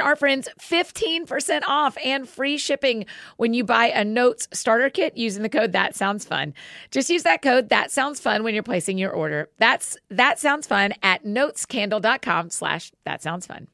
our friends 15% off and free shipping when you buy a Notes starter kit using the code That Sounds Fun. Just use that code That Sounds Fun when you're placing your order. That's That Sounds Fun at notescandle.com slash That Sounds Fun.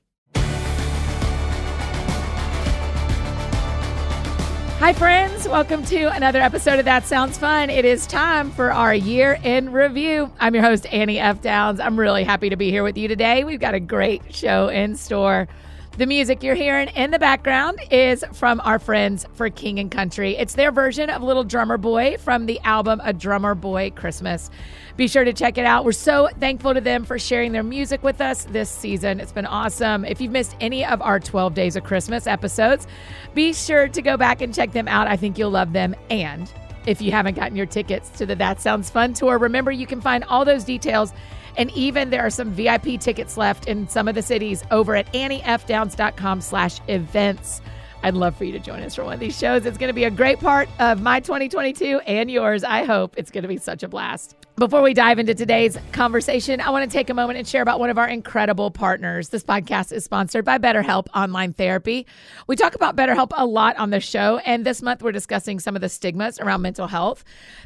Hi, friends. Welcome to another episode of That Sounds Fun. It is time for our year in review. I'm your host, Annie F. Downs. I'm really happy to be here with you today. We've got a great show in store. The music you're hearing in the background is from our friends for King and Country. It's their version of Little Drummer Boy from the album A Drummer Boy Christmas. Be sure to check it out. We're so thankful to them for sharing their music with us this season. It's been awesome. If you've missed any of our 12 Days of Christmas episodes, be sure to go back and check them out. I think you'll love them. And if you haven't gotten your tickets to the That Sounds Fun tour, remember you can find all those details and even there are some VIP tickets left in some of the cities over at anniefdowns.com slash events. I'd love for you to join us for one of these shows. It's going to be a great part of my 2022 and yours. I hope it's going to be such a blast. Before we dive into today's conversation, I want to take a moment and share about one of our incredible partners. This podcast is sponsored by BetterHelp Online Therapy. We talk about BetterHelp a lot on the show, and this month we're discussing some of the stigmas around mental health.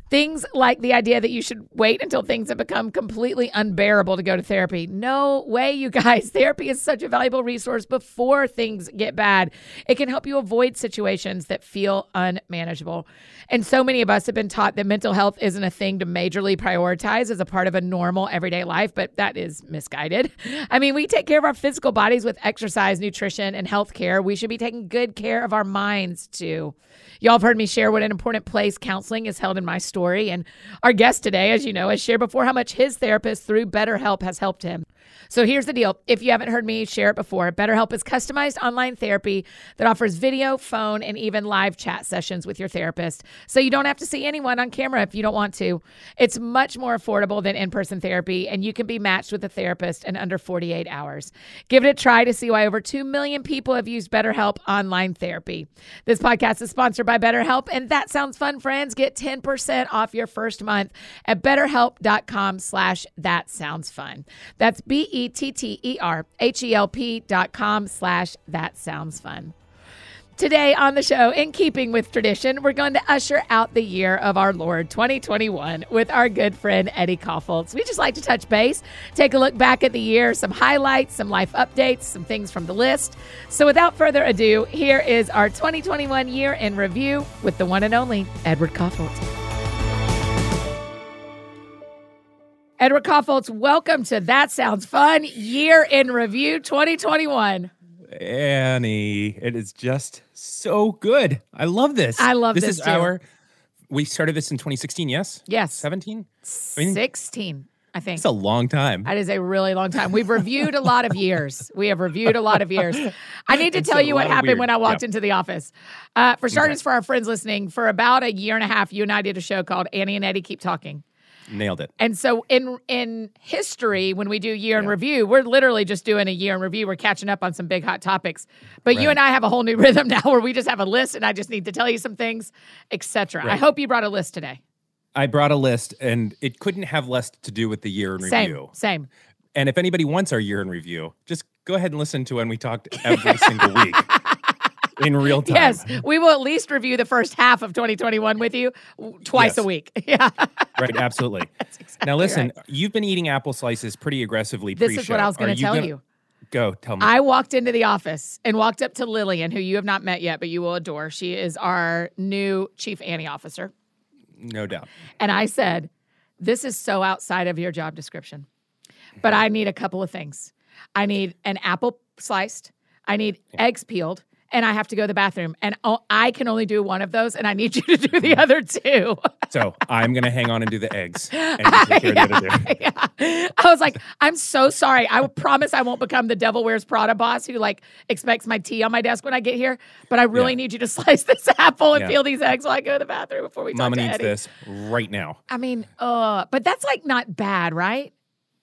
Things like the idea that you should wait until things have become completely unbearable to go to therapy. No way, you guys. Therapy is such a valuable resource before things get bad. It can help you avoid situations that feel unmanageable. And so many of us have been taught that mental health isn't a thing to majorly prioritize as a part of a normal everyday life, but that is misguided. I mean, we take care of our physical bodies with exercise, nutrition, and health care. We should be taking good care of our minds too. Y'all have heard me share what an important place counseling is held in my story. And our guest today, as you know, has shared before how much his therapist through BetterHelp has helped him. So here's the deal. If you haven't heard me share it before, BetterHelp is customized online therapy that offers video, phone, and even live chat sessions with your therapist. So you don't have to see anyone on camera if you don't want to. It's much more affordable than in person therapy, and you can be matched with a therapist in under 48 hours. Give it a try to see why over 2 million people have used BetterHelp online therapy. This podcast is sponsored by BetterHelp, and that sounds fun, friends. Get 10% off your first month at betterhelp.com slash that sounds fun. That's B E T T E R H E L P dot com slash that sounds fun. Today on the show, in keeping with tradition, we're going to usher out the year of our Lord 2021 with our good friend Eddie Kaufholz. We just like to touch base, take a look back at the year, some highlights, some life updates, some things from the list. So without further ado, here is our 2021 year in review with the one and only Edward Kaufholz. Edward Kaufholz, welcome to That Sounds Fun Year in Review 2021. Annie, it is just so good. I love this. I love this. this is too. our. We started this in 2016. Yes. Yes. 17. 16, I think. It's a long time. That is a really long time. We've reviewed a lot of years. We have reviewed a lot of years. I need to It's tell you what happened weird. when I walked Yeah. into the office. Uh, for starters, Okay. for our friends listening, for about a year and a half, you and I did a show called Annie and Eddie Keep Talking. Nailed it. And so in in history, when we do year in review, we're literally just doing a year in review. We're catching up on some big hot topics. But you and I have a whole new rhythm now where we just have a list and I just need to tell you some things, etc. I hope you brought a list today. I brought a list, and it couldn't have less to do with the year in Same, review. same. And if anybody wants our year in review, just go ahead and listen to when we talked every single week in real time. Yes, we will at least review the first half of 2021 with you twice a week. Yeah. Right. Absolutely. Exactly Now, listen, right. you've been eating apple slices pretty aggressively. This is pre-show. what I was going to tell gonna- you. Go tell me. I walked into the office and walked up to Lillian, who you have not met yet, but you will adore. She is our new chief Annie officer. no doubt. And I said, This is so outside of your job description, but mm-hmm. I need a couple of things. I need an apple sliced, I need eggs peeled, and I have to go to the bathroom. And I can only do one of those, and I need you to do the other two. So I'm gonna hang on and do the eggs and you take the other two. yeah. I was like, I'm so sorry. I will promise I won't become the Devil Wears Prada boss who like expects my tea on my desk when I get here. But I really Yeah. need you to slice this apple and peel these eggs while I go to the bathroom before we talk Mama to needs Eddie. this right now. I mean, uh, but that's like not bad, right?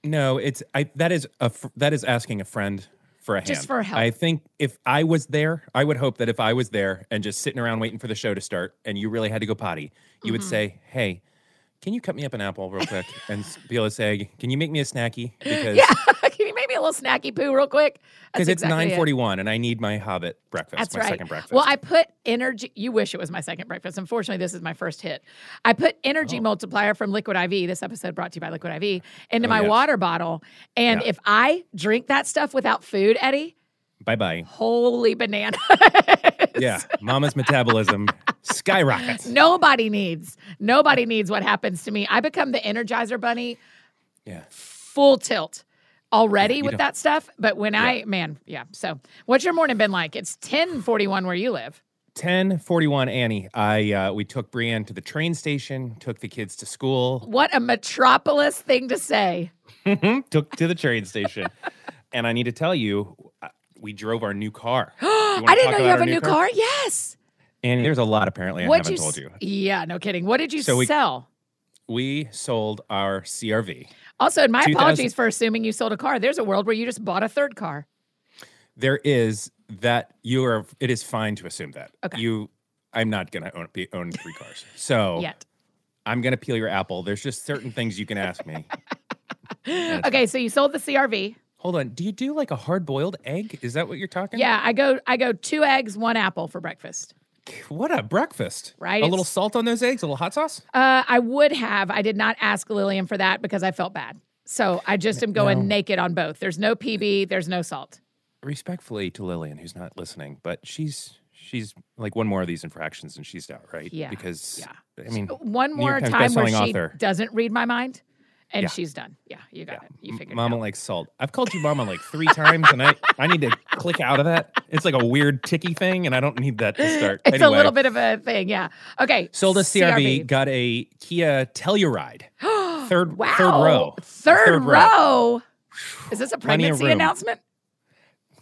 No, it's I. That is a that is asking a friend for a hand. Just for help. I think if I was there, I would hope that if I was there and just sitting around waiting for the show to start, and you really had to go potty, you would Mm-hmm. say, "Hey, can you cut me up an apple real quick and peel this egg? Can you make me a snacky because Yeah. Can you make me a little snacky poo real quick? because it's exactly it. nine forty one and I need my Hobbit breakfast, That's my right. second breakfast. Well, I put energy. You wish it was my second breakfast. Unfortunately, this is my first hit. I put energy Oh. multiplier from Liquid IV. This episode brought to you by Liquid IV into Oh, my yes. water bottle. And Yeah. if I drink that stuff without food, Eddie, bye bye. holy banana. Yeah, Mama's metabolism skyrockets. Nobody needs. Nobody needs what happens to me. I become the Energizer Bunny Yeah. full tilt already with don't- that stuff. But when I, man, yeah. So, what's your morning been like? It's ten forty one where you live. 1041 Annie. I uh, we took Brienne to the train station, took the kids to school, What a metropolis thing to say. took to the train station. and I need to tell you, uh, we drove our new car. I didn't know you have a new car. Yes. Annie, there's a lot apparently I What'd haven't you? told you. Yeah, no kidding. What did you So we- sell? We sold our CRV. Also, and my 2000 apologies for assuming you sold a car. There's a world where you just bought a third car. There is that you are. It is fine to assume that. Okay. You, I'm not gonna own be own three cars. So Yet. I'm gonna peel your apple. There's just certain things you can ask me. Okay, so you sold the CRV. Hold on. Do you do like a hard boiled egg? Is that what you're talking? Yeah, I go I go two eggs, one apple for breakfast. What a breakfast. Right, A little salt on those eggs, a little hot sauce. Uh, I would have. I did not ask Lillian for that because I felt bad. So I just am going No. naked on both. There's no PB, there's no salt. Respectfully to Lillian, who's not listening, but she's she's like one more of these infractions and she's out, right? Yeah, Because yeah. I mean, One more time where she author. doesn't read my mind and Yeah. she's done. Yeah, you got yeah, it. You figured Mama it out. Mama likes salt. I've called you Mama like three times, and I I need to click out of that. It's like a weird ticky thing, and I don't need that to start. It's anyway, a little bit of a thing, yeah. Okay. Sold a CRV, got a Kia Telluride, third wow. third row, Third, Third row. row. Is this a pregnancy announcement?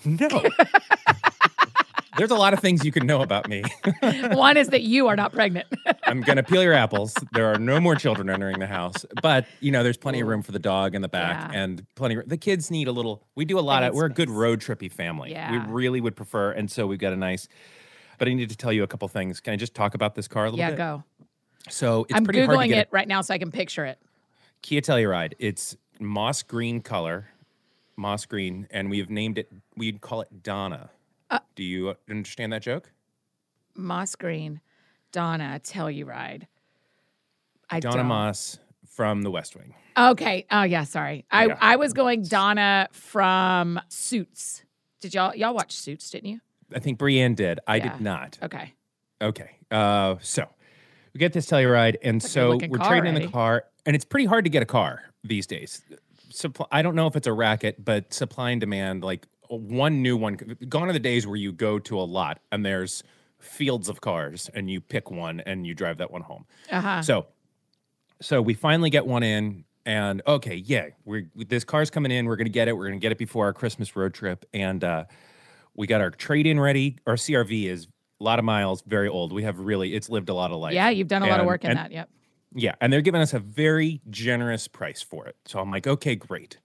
No. There's a lot of things you can know about me. One is that you are not pregnant. I'm gonna peel your apples. There are no more children entering the house, but you know, there's plenty of room for the dog in the back, Yeah. and plenty. Of, the kids need a little. We do a lot of. We're a good road trippy family. Yeah. We really would prefer, and so we've got a nice. But I need to tell you a couple things. Can I just talk about this car a little yeah, bit? go. So it's I'm pretty hard to Googling get it right now so I can picture it. Kia Telluride. It's moss green color, moss green, and we've named it. We'd call it Donna. Uh, do you understand that joke? Moss Green, Donna, Telluride. I Donna don't. Moss from The West Wing. Okay. Oh yeah, sorry. I, Yeah. I was going Donna from Suits. Did y'all y'all watch Suits, didn't you? I think Brienne did. I Yeah. did not. Okay. Okay. Uh, so we get this Telluride, and It's so we're trading in the car, and it's pretty hard to get a car these days. Supply, I don't know if it's a racket, but supply and demand, like one new one. Gone are the days where you go to a lot and there's fields of cars, and you pick one and you drive that one home. Uh-huh. So, so we finally get one in, and okay, yeah, we're this car's coming in. We're gonna get it. We're gonna get it before our Christmas road trip, and uh, we got our trade in ready. Our CRV is a lot of miles, very old. We have really, it's lived a lot of life. yeah, you've done a lot of work in and- that. Yep. Yeah, and they're giving us a very generous price for it. So I'm like, okay, great.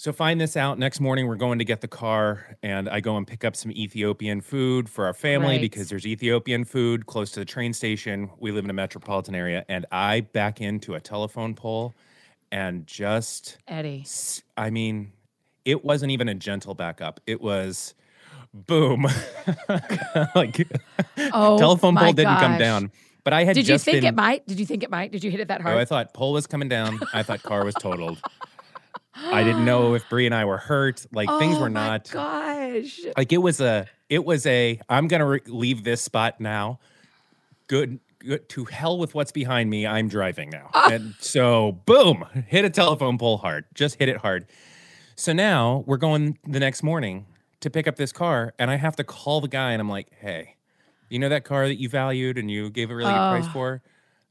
So find this out. Next morning, we're going to get the car, and I go and pick up some Ethiopian food for our family Right. because there's Ethiopian food close to the train station. We live in a metropolitan area, and I back into a telephone pole, and just, Eddie. I mean, it wasn't even a gentle backup. It was, boom, like Oh, telephone pole didn't come down. But I had Did you think been, it might? Did you think it might? Did you hit it that hard? Oh, I thought pole was coming down. I thought car was totaled. I didn't know if Brie and I were hurt. Like things were not. Oh my Gosh. like it was a it was a I'm gonna re- leave this spot now. Good, good to hell with what's behind me. I'm driving now, Ah. and so boom, hit a telephone pole hard. Just hit it hard. So now we're going the next morning to pick up this car, and I have to call the guy, and I'm like, hey, you know that car that you valued and you gave a really good price Oh. for?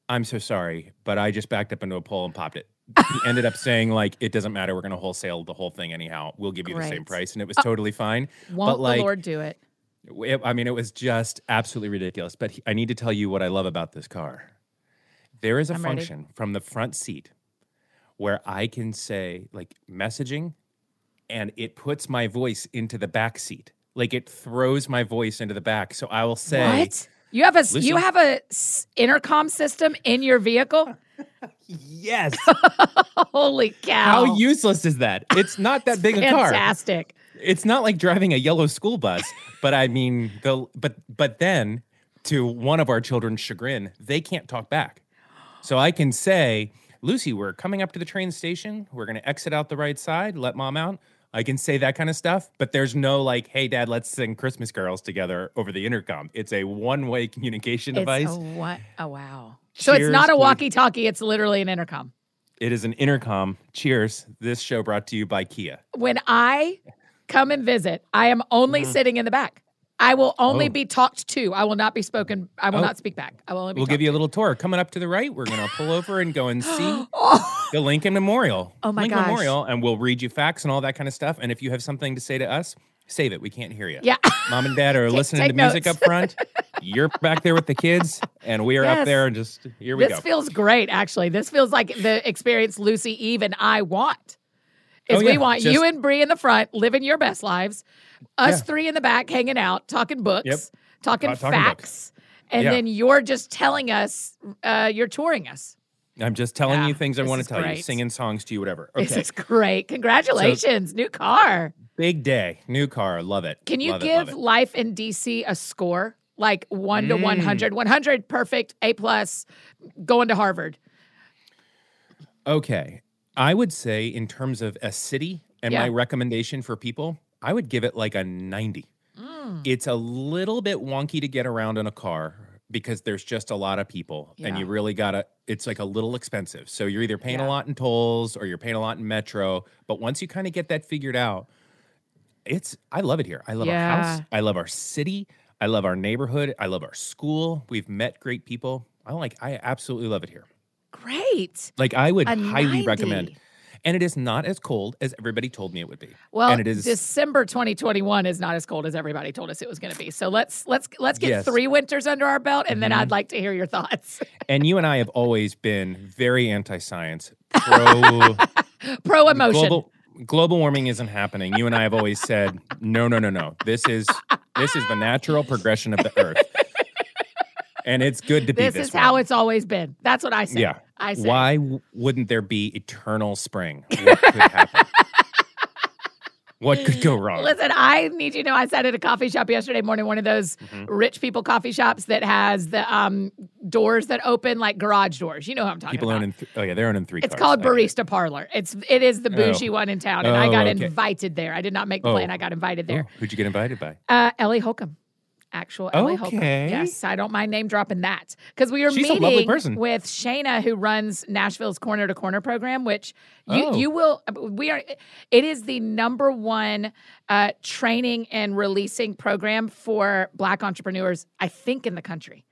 I'm so sorry, but I just backed up into a pole and popped it. He ended up saying like, it doesn't matter. We're gonna wholesale the whole thing anyhow. We'll give you the same price, and it was uh, totally fine. Won't like- the Lord do it? It- I mean, it was just absolutely ridiculous. But he- I need to tell you what I love about this car. There is a I'm ready. function from the front seat where I can say like messaging, and it puts my voice into the back seat. Like it throws my voice into the back. So I will say, What? You have a you have a s- intercom system in your vehicle? yes. Holy cow. How useless is that? It's not that big a car. Fantastic. it's not like driving a yellow school bus but i mean the but but then to one of our children's chagrin they can't talk back so i can say lucy we're coming up to the train station we're going to exit out the right side let mom out i can say that kind of stuff but there's no like hey dad let's sing christmas carols together over the intercom it's a one-way communication It's device what? Oh wow. So it's not a walkie-talkie, it's literally an intercom. it is an intercom cheers this show brought to you by kia When I come and visit, I am only sitting in the back. I will only Mm-hmm. Oh. be talked to. I will not be spoken. I will Oh. not speak back. I will only be we'll give you a little tour coming up to the right we're going to pull over and go and see Oh, the Lincoln Memorial. Oh my Lincoln gosh. Memorial, and we'll read you facts and all that kind of stuff. And if you have something to say to us, save it. We can't hear you. yeah. Mom and dad are listening take to music up front. You're back there with the kids, and we are Yes. up there and just here we this go. This feels great, actually. This feels like the experience Lucy, Eve, and I want. Is Oh, we yeah, want you and Bree in the front, living your best lives, us Yeah. three in the back, hanging out, talking books, Yep. talking talking facts, and Yeah. then you're just telling us uh, you're touring us. I'm just telling Yeah, you things I want to tell you, singing songs to you, whatever. This Okay, is great. Congratulations, new car. big day, new car, love it. Can you Love it, give it. life in DC a score? Like one to Mm. 100, 100 perfect, A plus, going to Harvard. Okay. I would say, in terms of a city and Yeah. my recommendation for people, I would give it like a 90. Mm. It's a little bit wonky to get around in a car because there's just a lot of people and you really gotta, it's like a little expensive. So you're either paying Yeah. a lot in tolls or you're paying a lot in metro. But once you kind of get that figured out, it's, I love it here. I love our house. I love our city. I love our neighborhood. I love our school. We've met great people. I like, I absolutely love it here. Great. Like I would A highly recommend. 90. And it is not as cold as everybody told me it would be. Well, and it is December 2021 is not as cold as everybody told us it was going to be. So let's let's let's get Yes. three winters under our belt, and then Mhm. I'd like to hear your thoughts. and you and I have always been very anti-science, pro Pro emotion. global global warming isn't happening. You and I have always said, no, no, no, no. This is this is the natural progression of the earth. And it's good to be this this, is how it's always been. That's what I say. Yeah. I say. Why wouldn't there be eternal spring? What could happen? what could go wrong? Listen, I need you to know I sat at a coffee shop yesterday morning, one of those Mhm. rich people coffee shops that has the um, doors that open like garage doors. You know what I'm talking People about. owning th- oh yeah, they're owning three It's cars. called I get. Barista Parlor. It's it is the Oh. bougie one in town, and I Oh, got okay. invited there. I did not make the Oh. plan. I got invited there. Oh, who'd you get invited by? Uh, Ellie Holcomb. Actual Ellie Holcomb. Yes, I don't mind name dropping that because we were She's meeting with Shayna, who runs Nashville's Corner to Corner program, which you Oh. you will. We are. It is the number one uh, training and releasing program for Black entrepreneurs, I think, in the country.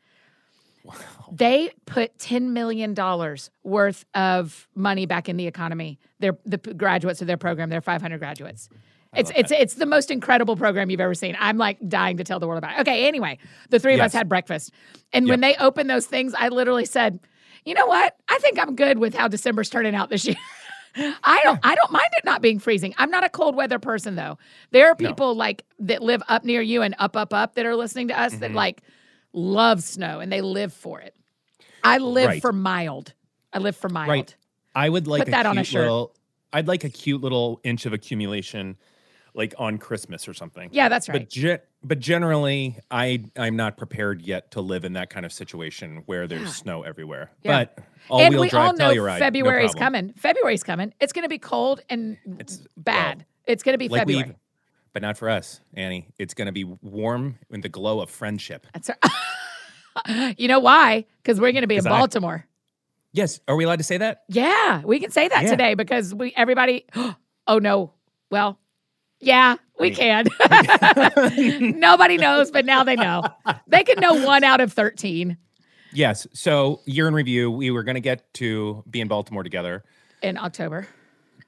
Wow. They put ten million dollars worth of money back in the economy. Their the graduates of their program, five hundred graduates. It's it's it's the most incredible program you've ever seen. I'm like dying to tell the world about it. Okay, anyway, the three of us had breakfast, and when they opened those things, I literally said, "You know what? I think I'm good with how December's turning out this year." I don't I don't mind it not being freezing. I'm not a cold weather person though. There are No. people like that live up near you and up up up that are listening to us that Mhm. like love snow and they live for it. I live Right. for mild. I live for mild. Right. I would like Put a that on a shirt. Little, I'd like a cute little inch of accumulation, like on Christmas or something. Yeah, that's right. But ge- but generally, I I'm not prepared yet to live in that kind of situation where there's Yeah. snow everywhere. Yeah. But all and wheel we drive all know Telluride, February's no coming. February's coming. It's going to be cold and It's- bad. it's going to be Like February. but not for us, Annie. It's going to be warm in the glow of friendship. That's right. you know why? Because we're going to be in 'Cause I- Baltimore. Yes, are we allowed to say that? Yeah, we can say that Yeah. today because we everybody. Oh no. Well, yeah, we can. Nobody knows, but now they know. They can know one out of thirteen Yes. So year in review, we were going to get to be in Baltimore together. in October.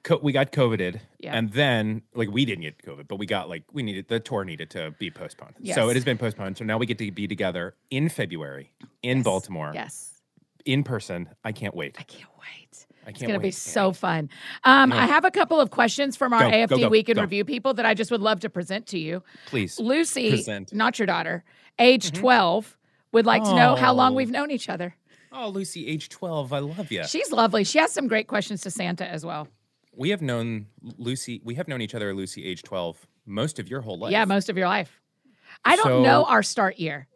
Co- we got coveted, Yeah. and then like we didn't get COVID, but we got like we needed the tour needed to be postponed. So it has been postponed. So now we get to be together in February in Yes. Baltimore Yes, in person. I can't wait. I can't wait. I It's can't going to be so fun. Um, I have a couple of questions from our Go, go, AFD go, Week in go. Review people that I just would love to present to you. Please. Lucy, Present. not your daughter, age 12, would like to know how long Oh. we've known each other. Oh, Lucy, age 12. I love you. She's lovely. She has some great questions to Santa as well. We have known Lucy, we have known each other, Lucy, age 12, most of your whole life. Yeah, most of your life. I don't know our start year.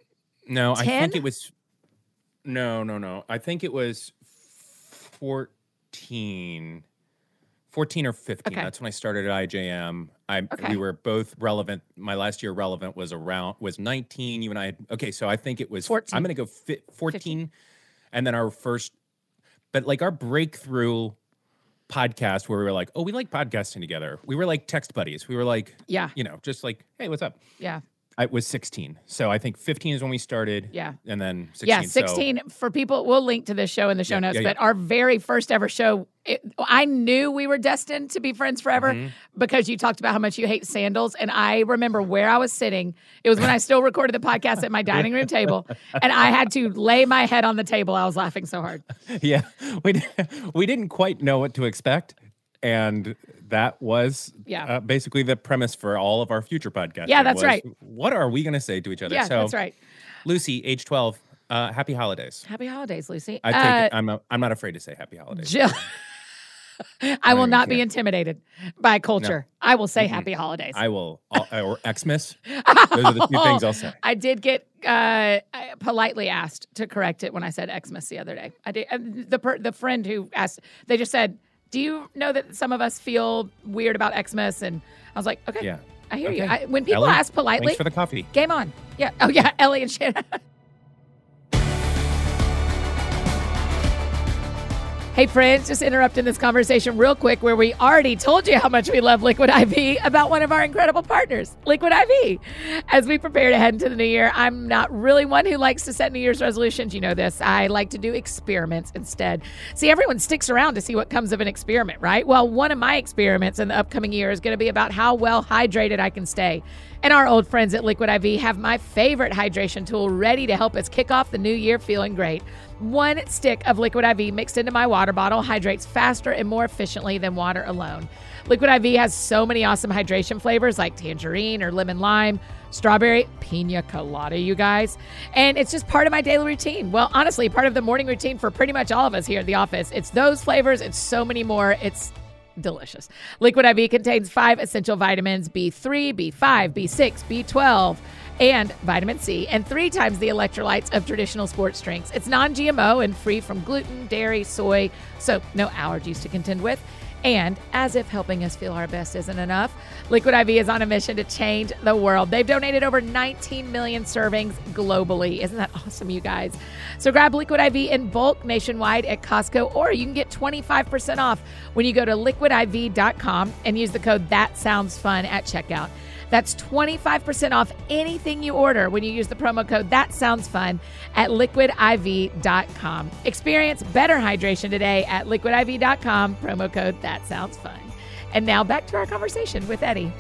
No, I think it was, no, no, no. I think it was 14, 14 or 15. Okay. That's when I started at IJM. I, Okay. We were both relevant. My last year relevant was around, was 19. You and I, had, okay, so I think it was, 14. I'm going to go fi- 14. And then our first, but like our breakthrough podcast where we were like, oh, we like podcasting together. We were like text buddies. We were like, Yeah, you know, just like, hey, what's up? yeah, I was 16. So I think 15 is when we started. yeah. And then 16. Yeah, so- 16 for people. We'll link to this show in the show Yeah, notes. yeah, but yeah. our very first ever show, it, I knew we were destined to be friends forever Mhm. because you talked about how much you hate sandals. And I remember where I was sitting. It was when I still recorded the podcast at my dining room table, and I had to lay my head on the table. I was laughing so hard. yeah. We, we didn't quite know what to expect. And that was Yeah. uh, basically the premise for all of our future podcasts. Yeah, that's was, right. What are we going to say to each other? Yeah, so, that's right. Lucy, age 12, uh, happy holidays. Happy holidays, Lucy. I take Uh, it, I'm, a, I'm not afraid to say happy holidays. Jill. I will not be intimidated by culture. I will say Mm-mm. happy holidays. I will, or Xmas. Those are the two things I'll say. I did get uh, politely asked to correct it when I said Xmas the other day. I did. uh, The per, the friend who asked, they just said, "Do you know that some of us feel weird about Xmas?" And I was like, "Okay, Yeah. I hear you." I, when people Ellie, ask politely, for the coffee. game on. Yeah. Oh yeah, Ellie and Shannon. Hey, friends, just interrupting this conversation real quick where we already told you how much we love Liquid IV about one of our incredible partners, Liquid IV. As we prepare to head into the new year, I'm not really one who likes to set New Year's resolutions. You know this. I like to do experiments instead. See, everyone sticks around to see what comes of an experiment, right? Well, one of my experiments in the upcoming year is going to be about how well hydrated I can stay. And our old friends at Liquid IV have my favorite hydration tool ready to help us kick off the new year feeling great. One stick of Liquid IV mixed into my water bottle hydrates faster and more efficiently than water alone. Liquid IV has so many awesome hydration flavors like tangerine or lemon lime, strawberry, pina colada, you guys. And it's just part of my daily routine. Well, honestly, part of the morning routine for pretty much all of us here at the office. It's those flavors, it's so many more. It's delicious. Liquid IV contains five essential vitamins B3, B5, B6, B12, and vitamin C, and three times the electrolytes of traditional sports drinks. It's non GMO and free from gluten, dairy, soy, so no allergies to contend with. And as if helping us feel our best isn't enough, Liquid IV is on a mission to change the world. They've donated over 19 million servings globally. Isn't that awesome, you guys? So grab Liquid IV in bulk nationwide at Costco, or you can get 25% off when you go to liquidiv.com and use the code That Sounds Fun at checkout. That's 25% off anything you order when you use the promo code That Sounds Fun at liquidiv.com. Experience better hydration today at liquidiv.com, promo code That Sounds Fun. And now back to our conversation with Eddie.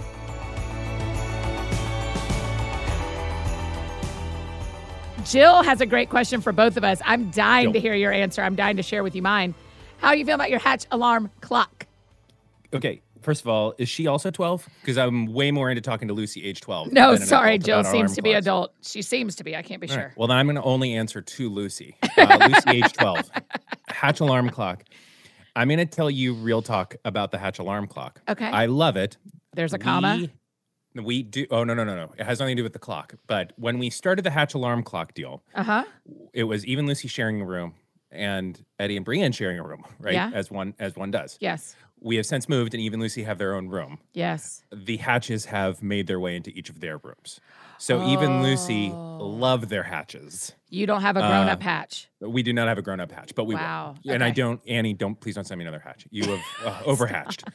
Jill has a great question for both of us. I'm dying Jill. to hear your answer. I'm dying to share with you mine. How do you feel about your hatch alarm clock? Okay. First of all, is she also 12? Because I'm way more into talking to Lucy, age 12. No, sorry, Jill seems to be adult. She seems to be. I can't be All sure. right. Well, then I'm going to only answer to Lucy. Uh, Lucy, age 12. Hatch alarm clock. I'm going to tell you real talk about the Hatch alarm clock. Okay. I love it. There's a comma. We- We do. Oh no, no, no, no. It has nothing to do with the clock. But when we started the Hatch alarm clock deal, Uh huh. it was even Lucy sharing a room and Eddie and Brienne sharing a room, right? Yeah. As one as one does. Yes. We have since moved, and even Lucy have their own room. Yes. The hatches have made their way into each of their rooms. So even Lucy Oh. love their hatches. You don't have a grown up Uh, hatch. We do not have a grown up hatch, but we Wow. will. And I don't, Annie, don't please don't send me another hatch. You have uh, overhatched.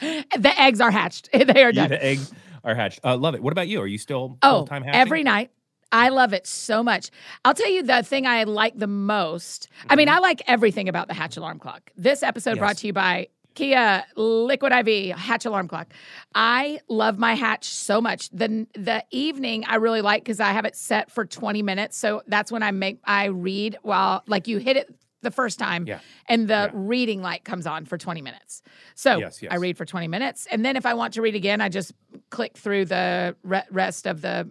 The eggs are hatched. they are done. the eggs are hatched. Uh, love it. What about you? Are you still Oh, time every night. I love it so much. I'll tell you the thing I like the most. I Mm-hmm. mean, I like everything about the Hatch Alarm Clock. This episode brought to you by Kia Liquid IV Hatch Alarm Clock. I love my hatch so much. The the evening I really like because I have it set for 20 minutes. So that's when I make I read while like you hit it the first time Yeah. and the Yeah. reading light comes on for 20 minutes. So Yes, yes. I read for 20 minutes. And then if I want to read again, I just click through the re- rest of the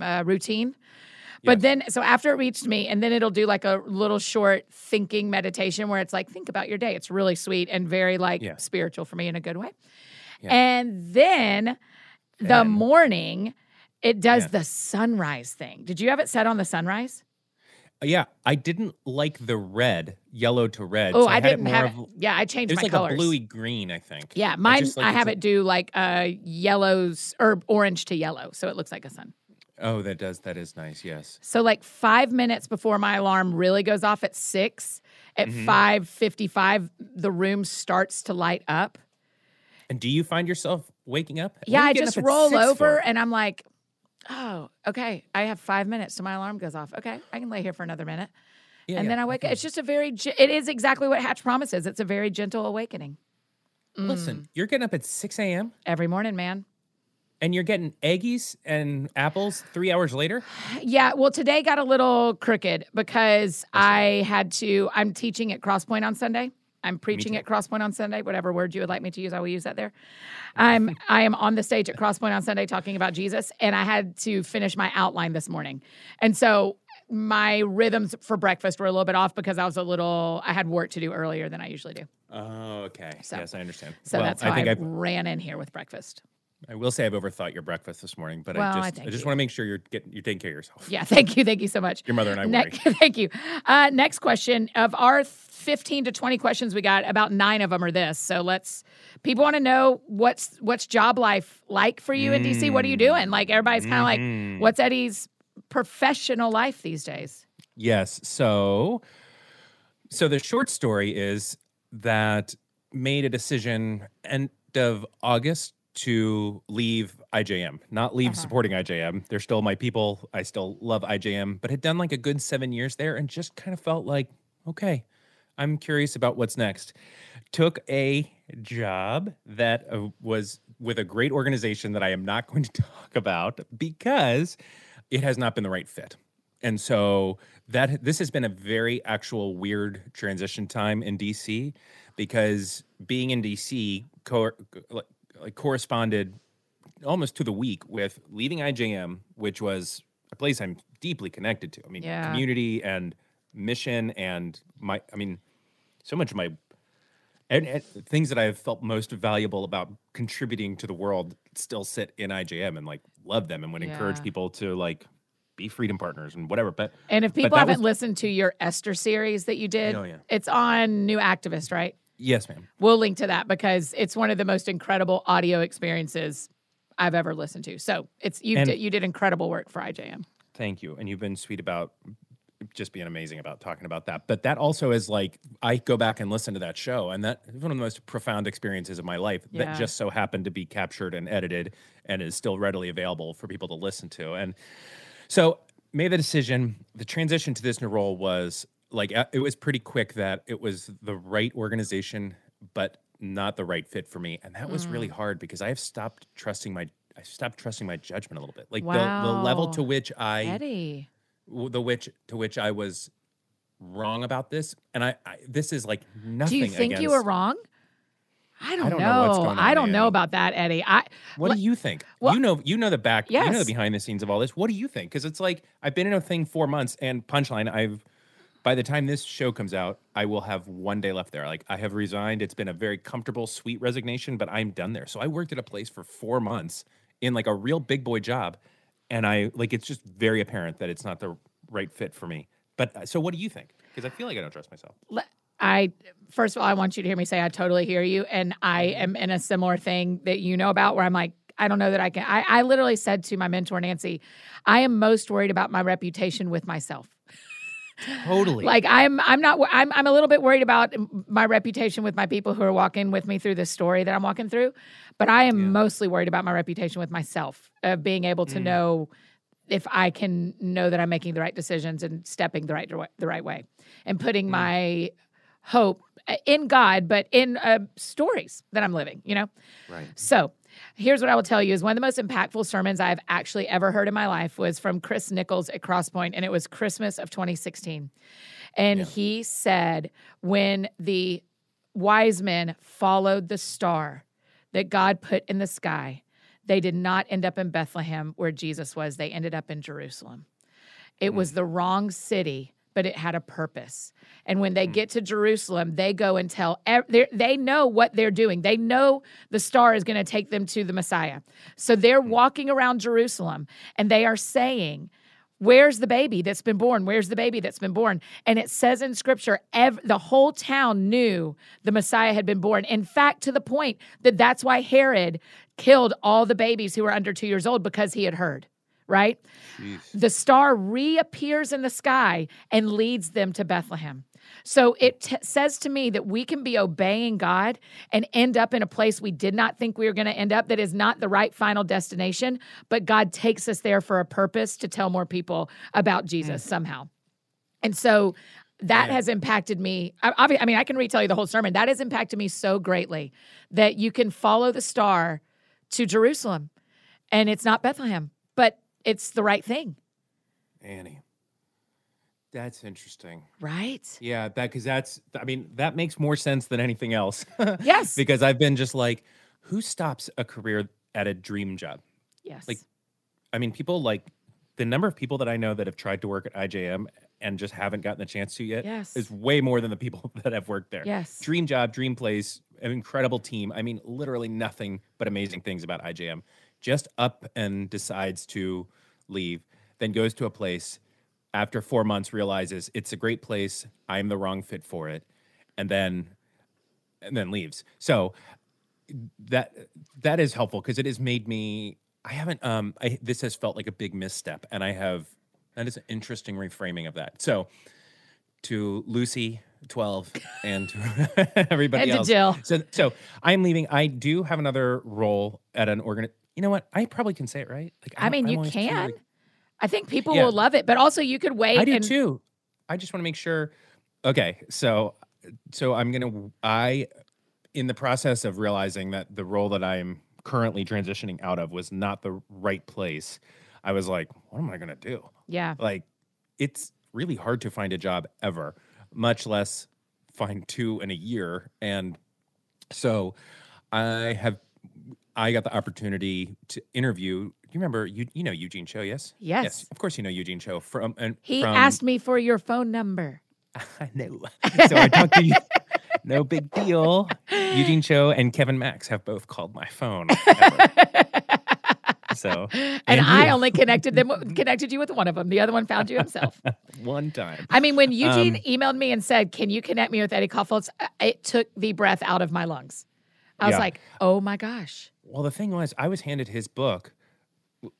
uh, routine. But Yes. then, so after it reached me, and then it'll do like a little short thinking meditation where it's like, think about your day. It's really sweet and very like Yeah. spiritual for me in a good way. Yeah. And then the Then- morning, it does Yeah. the sunrise thing. Did you have it set on the sunrise? Uh, Yeah, I didn't like the red, yellow to red. Oh, so I, had didn't have of- it. Yeah, I changed It was my like colors. a bluey green, I think. Yeah, mine. just like I have a- it do like uh, yellows or orange to yellow, so it looks like a sun. Oh, that does. That is nice. Yes. So like five minutes before my alarm really goes off at six, at Mhm. five fifty-five, the room starts to light up. And do you find yourself waking up? Yeah, I just roll over for? and I'm like, oh, okay. I have five minutes so my alarm goes off. Okay, I can lay here for another minute, Yeah, and yeah, then I wake up. It's just a very. It is exactly what Hatch promises. It's a very gentle awakening. Mm. Listen, you're getting up at 6 a.m. every morning, man. And you're getting eggies and apples three hours later. Yeah, well, today got a little crooked because I had to. I'm teaching at Crosspoint on Sunday. I'm preaching at Crosspoint on Sunday. Whatever word you would like me to use, I will use that there. I'm I am on the stage at Crosspoint on Sunday talking about Jesus, and I had to finish my outline this morning, and so my rhythms for breakfast were a little bit off because I was a little. I had work to do earlier than I usually do, Oh, okay. So- yes, I understand. so well, that's how I I, think I've, ran in here with breakfast. I will say I've overthought your breakfast this morning, but Well, I I just I, thank just you. want to make sure you're getting you're taking care of yourself. Yeah, thank you, thank you so much. Your mother and I Ne- thank you. Uh, next question. Of our 15 to 20 questions we got, about nine of them are this. So let's, people want to know what's what's job life like for you in DC? What are you doing? Like everybody's kind of Mhm. like, what's Eddie's professional life these days? Yes. So, so the short story is that made a decision end of August to leave IJM, not leave Uh-huh. supporting IJM. They're still my people. I still love IJM, but had done like a good seven years there and just kind of felt like, okay, I'm curious about what's next. Took a job that uh, was with a great organization that I am not going to talk about because it has not been the right fit. And so that this has been a very actual weird transition time in DC because being in DC co- like, corresponded almost to the week with leaving IJM, which was a place I'm deeply connected to. I mean, Yeah. community and mission and my I mean, so much of my and, and things that I've felt most valuable about contributing to the world still sit in IJM and like love them and would encourage people to like be freedom partners and whatever. But And if people haven't was- listened to your Esther series that you did, Oh, yeah. it's on New Activist, right? Yes, ma'am. We'll link to that because it's one of the most incredible audio experiences I've ever listened to. So it's you did, you did incredible work for IJM. Thank you. And you've been sweet about just being amazing about talking about that. But that also is like I go back and listen to that show, and that is one of the most profound experiences of my life Yeah. that just so happened to be captured and edited and is still readily available for people to listen to. And so made the decision. The transition to this new role was like uh, it was pretty quick that it was the right organization, but not the right fit for me. And that was really hard because I have stopped trusting my I stopped trusting my judgment a little bit. Like the, the level to which I Eddie. the which to which I was wrong about this, and I, I this is like nothing. Do you think you were wrong? I don't, don't know. know what's going I don't know about that, Eddie. I What do you think? well- you know, you know the back, you know the behind the scenes of all this. What do you think? Because it's like I've been in a thing four months, and punchline, I've by the time this show comes out, I will have one day left there. Like I have resigned. It's been a very comfortable, sweet resignation, but I'm done there. So I worked at a place for four months in like a real big boy job, and I like it's just very apparent that it's not the right fit for me. But uh, so, what do you think? Because I feel like I don't trust myself. I first of all, I want you to hear me say I totally hear you, and I am in a similar thing that you know about where I'm like, I don't know that I can. I, I literally said to my mentor Nancy, I am most worried about my reputation with myself. Totally. Like I'm, I'm not. I'm, I'm a little bit worried about my reputation with my people who are walking with me through this story that I'm walking through, but I am Yeah. mostly worried about my reputation with myself of being able to Mm. know if I can know that I'm making the right decisions and stepping the right the right way, and putting Mm. my hope uh, in God, but in uh, stories that I'm living. You know. right. So, here's what I will tell you is one of the most impactful sermons I've actually ever heard in my life was from Chris Nichols at Crosspoint, and it was Christmas of 2016. And Yeah. he said, when the wise men followed the star that God put in the sky, they did not end up in Bethlehem where Jesus was. They ended up in Jerusalem. It was mm. the wrong city, but it had a purpose. And when they hmm. get to Jerusalem, they go and tell, they know what they're doing. They know the star is going to take them to the Messiah. So they're hmm. walking around Jerusalem and they are saying, Where's the baby that's been born? Where's the baby that's been born? And it says in scripture, ev- the whole town knew the Messiah had been born. In fact, to the point that that's why Herod killed all the babies who were under two years old because he had heard, right? Jeez. the star reappears in the sky and leads them to Bethlehem. So it t- says to me that we can be obeying God and end up in a place we did not think we were going to end up that is not the right final destination, but God takes us there for a purpose to tell more people about Jesus mm. somehow. And so that Yeah. has impacted me. I, I mean, I can retell you the whole sermon. That has impacted me so greatly that you can follow the star to Jerusalem and it's not Bethlehem, but it's the right thing, Annie. That's interesting. right? Yeah, that because that's I mean that makes more sense than anything else. Yes. because I've been just like, who stops a career at a dream job? Yes. like, I mean, people like the number of people that I know that have tried to work at IJM and just haven't gotten the chance to yet Yes. is way more than the people that have worked there. yes. Dream job, dream place, an incredible team. I mean, literally nothing but amazing things about IJM. Just up and decides to leave, then goes to a place after four months, realizes it's a great place. I'm the wrong fit for it, and then and then leaves. So that that is helpful because it has made me. I haven't. Um, I this has felt like a big misstep, and I have. That is an interesting reframing of that. So to Lucy, twelve, and to everybody And to else. Jill. So so I'm leaving. I do have another role at an organ. You know what? I probably can say it right. Like I don't- mean, you can. like- I think people Yeah. will love it, but also you could wait. I do and, too. I just want to make sure. Okay, so so I'm gonna I in the process of realizing that the role that I'm currently transitioning out of was not the right place. I was like, what am I gonna do? Yeah. Like, it's really hard to find a job ever, much less find two in a year. And so I have I got the opportunity to interview. Do you remember you you know Eugene Cho, yes? Yes. Of course you know Eugene Cho from and He from, asked me for your phone number. I know. So I talked to you. No big deal. Eugene Cho and Kevin Max have both called my phone. so And, And I you. only connected them connected you with one of them. The other one found you himself. one time. I mean, when Eugene Um, emailed me and said, "Can you connect me with Eddie Kaufholz?" It took the breath out of my lungs. I was Yeah. like, "Oh my gosh!" Well, the thing was, I was handed his book,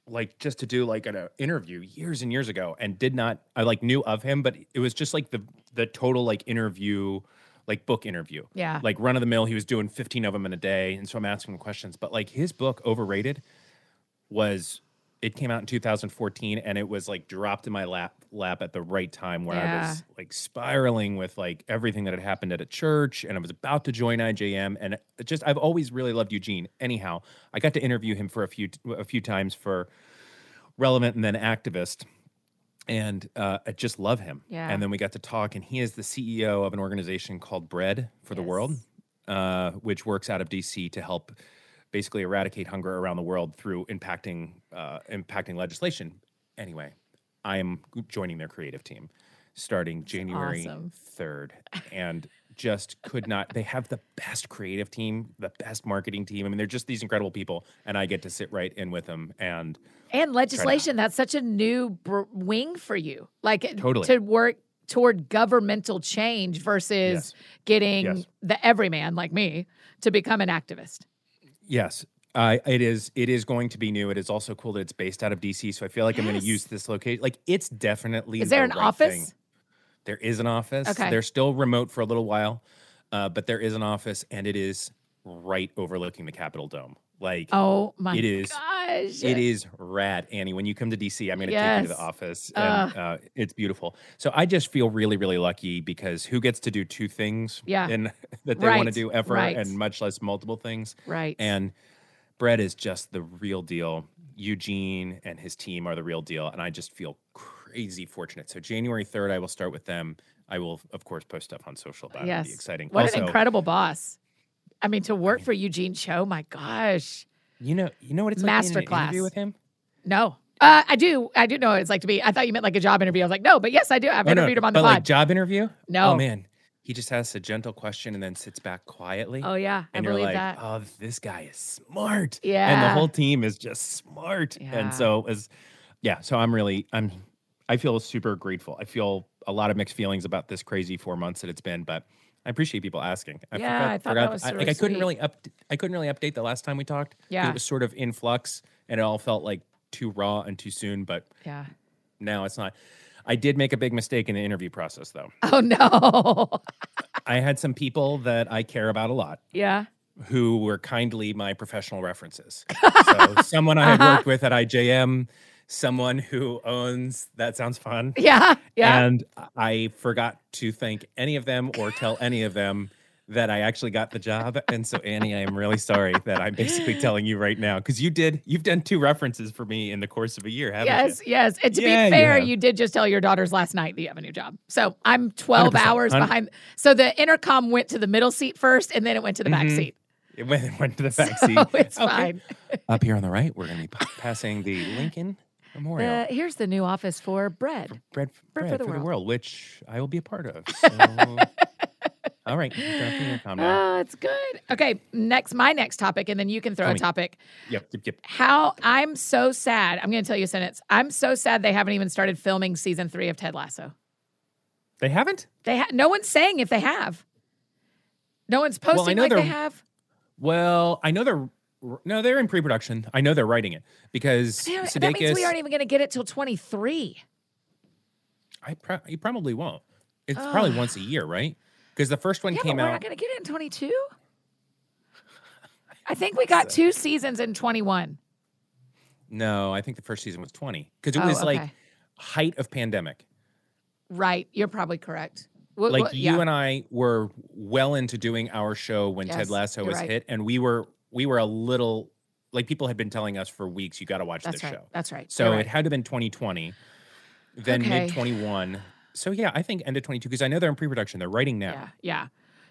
like just to do like an uh, interview years and years ago, and did not. I like knew of him, but it was just like the the total like interview, like book interview. Yeah. like run of the mill. He was doing fifteen of them in a day, and so I'm asking him questions. But like his book, overrated, was it came out in 2014, and it was like dropped in my lap lap at the right time where I was like spiraling with like everything that had happened at a church, and I was about to join IJM, and it just I've always really loved Eugene. Anyhow, I got to interview him for a few a few times for relevant and then activist and uh, I just love him. Yeah. And then we got to talk, and he is the CEO of an organization called Bread for the World, uh, which works out of DC to help basically eradicate hunger around the world through impacting uh, impacting legislation. Anyway, I am joining their creative team starting January awesome. third, and just could not. They have the best creative team, the best marketing team. I mean, they're just these incredible people, and I get to sit right in with them. And And legislation, that's such a new br- wing for you. Like Totally. to work toward governmental change versus Yes. getting Yes. the everyman like me to become an activist. Yes, uh, it is. It is going to be new. It is also cool that it's based out of DC. So I feel like I'm going to use this location. Like it's definitely. Is there the an right office? thing. There is an office. Okay. They're still remote for a little while, uh, but there is an office, and it is right overlooking the Capitol Dome. Like Oh my It is- gosh. It is rad, Annie. When you come to DC, I'm going to take you to the office, and uh, it's beautiful. So I just feel really, really lucky because who gets to do two things, Yeah. in, that they want to do ever, right. and much less multiple things. Right. And Brett is just the real deal. Eugene and his team are the real deal, and I just feel crazy fortunate. So January 3rd, I will start with them. I will, of course, post stuff on social about it. It'll yes. be exciting. What also, an incredible boss. I mean, to work for Eugene Cho, my gosh. you know, you know what it's like being in an Masterclass. interview with him. No. Uh, I do. I do know what it's like to be. I thought you meant like a job interview. I was like, no, but yes, I do. I've Oh, no, interviewed him on the but pod. like job interview. No. Oh man, he just asks a gentle question and then sits back quietly. oh yeah, I and you're believe like, that. oh, this guy is smart. Yeah. And the Yeah. whole team is just smart. Yeah. And so as, yeah, so I'm really, I'm, I feel super grateful. I feel a lot of mixed feelings about this crazy four months that it's been, but I appreciate people asking. I Yeah, I thought that was I, like I couldn't really up, I couldn't really update the last time we talked. Yeah. it was sort of in flux, and it all felt like too raw and too soon. But yeah. now it's not. I did make a big mistake in the interview process, though. Oh no. I had some people that I care about a lot yeah. who were kindly my professional references. So someone I had Uh-huh. worked with at IJM, someone who owns that sounds fun. Yeah. Yeah. And I forgot to thank any of them or tell any of them that I actually got the job. And so Annie, I am really sorry that I'm basically telling you right now because you did you've done two references for me in the course of a year, haven't you? Yes, yes. And to Yeah, be fair, have. you did just tell your daughters last night that you have a new job. So I'm 12 100%, hours behind. So the intercom went to the middle seat first and then it went to the back Mhm. seat. It went, it went to the back So seat. it's Okay. fine. Up here on the right, we're going to be pa- passing the Lincoln Memorial. Uh, here's the new office for bread. bread, bread, for the for, the world. world, which I will be a part of. So, all right, Daphne, calm down. Oh, it's good. Okay, next, my next topic, and then you can throw Tell a me. topic. Yep, yep, yep. How I'm so sad. I'm going to tell you a sentence. I'm so sad they haven't even started filming season three of Ted Lasso. They haven't. They ha- no one's saying if they have. No one's posting know like they have. Well, I know they're no, they're in pre-production. I know they're writing it because it, that means we aren't even going to get it till 23. I pro- you probably won't. It's probably once a year, right? Because the first one Yeah, came but we're out. not going to get it in 22. I think we got two seasons in 21. No, I think the first season was twenty because it Oh, was like height of pandemic. Right. You're probably correct. Well, like well, you yeah. and I were well into doing our show when Yes, Ted Lasso was right. hit, and we were we were a little like people had been telling us for weeks, you got to watch That's this right. show. That's right. So You're it had to have been 2020, then Okay. mid 21. So yeah, I think end of 22 because I know they're in pre-production. They're writing now. Yeah. Yeah.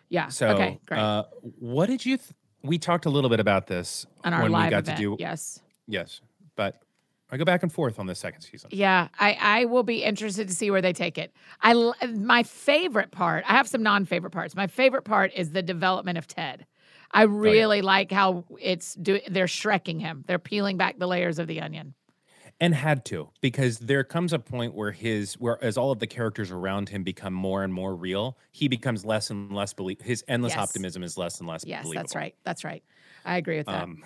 Yeah. So okay. Great. uh, what did you? Th- we talked a little bit about this On our when live we got event. to do Yes. yes, but I go back and forth on the second season. Yeah, I, I will be interested to see where they take it. I my favorite part. I have some non-favorite parts. My favorite part is the development of Ted. I really like how it's do they're shrekking him. They're peeling back the layers of the onion. and had to because there comes a point where his where as all of the characters around him become more and more real he becomes less and less believe his endless Yes. optimism is less and less Yes, believable that's right. That's right. I agree with that. um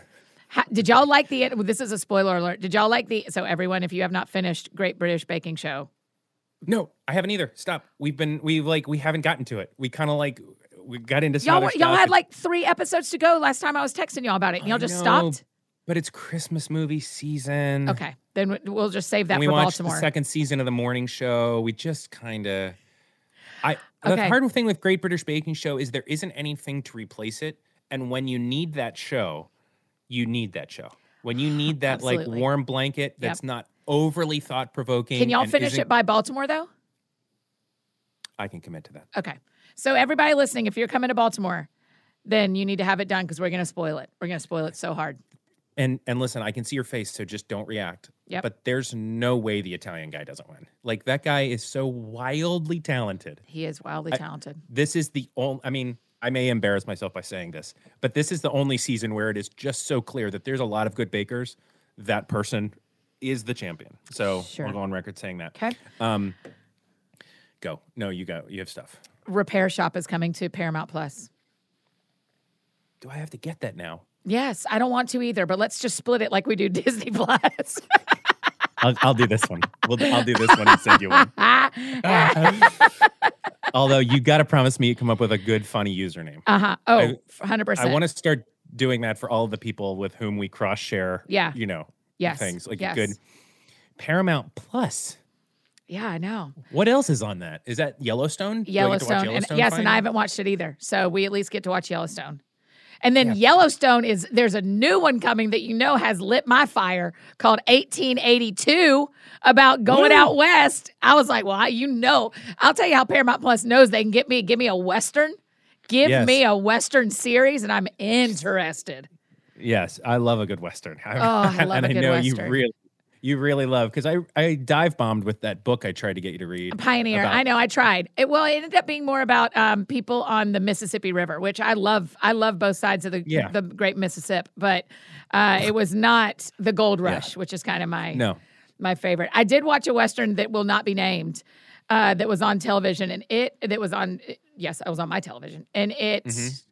How, did y'all like the? This is a spoiler alert. Did y'all like the? So everyone, if you have not finished Great British Baking Show, no i haven't either stop we've been we've like we haven't gotten to it we kind of like we got into y'all were- y'all had like three episodes to go last time I was texting y'all about it. and Y'all just know, stopped. but it's christmas movie season Okay, then we- we'll just save that and we for watched Baltimore. the second season of the morning show we just kind of i the hard thing with great british baking show is there isn't anything to replace it and when you need that show you need that show when you need that like warm blanket that's not overly thought provoking Can y'all finish it by Baltimore though? i can commit to that Okay. So everybody listening, if you're coming to Baltimore, then you need to have it done because we're going to spoil it. We're going to spoil it so hard. and and listen, I can see your face, so just don't react. Yep. But there's no way the Italian guy doesn't win. Like that guy is so wildly talented. He is wildly I- talented. This is the only. I mean, I may embarrass myself by saying this, but this is the only season where it is just so clear that there's a lot of good bakers. That person is the champion. So Sure. I'll go on record saying that. Okay. Um, go. No, you go. You have stuff. Repair Shop is coming to Paramount Plus. Do I have to get that now? Yes, I don't want to either, but let's just split it like we do Disney Plus. I'll, I'll do this one. We'll, I'll do this one and send you one. Although you got to promise me you come up with a good, funny username. Uh huh. Oh, I- 100%. I want to start doing that for all the people with whom we cross share. Yeah. You know, yes. things like yes. a good Paramount Plus. Yeah, I know. What else is on that? Is that Yellowstone? Do I get to watch Yellowstone. And, yes, and I haven't watched it either. So we at least get to watch Yellowstone. And then Yeah. Yellowstone is there's a new one coming that you know has lit my fire called 1882 about going Woo. out west. I was like, well, I, you know, I'll tell you how Paramount Plus knows they can get me give me a western. Give Yes. me a western series and I'm interested. Yes, I love a good western. Oh, I love and a good I know Western. you really, you really love because I I dive bombed with that book I tried to get you to read. Pioneer. about- I know. I tried. It, well, it ended up being more about um, people on the Mississippi River, which I love. I love both sides of the Yeah. the Great Mississippi, but uh, it was not the Gold Rush, which is kind of my No, my favorite. I did watch a western that will not be named. Uh, that was on television, and it that was on. Yes, I was on my television, and it Mhm.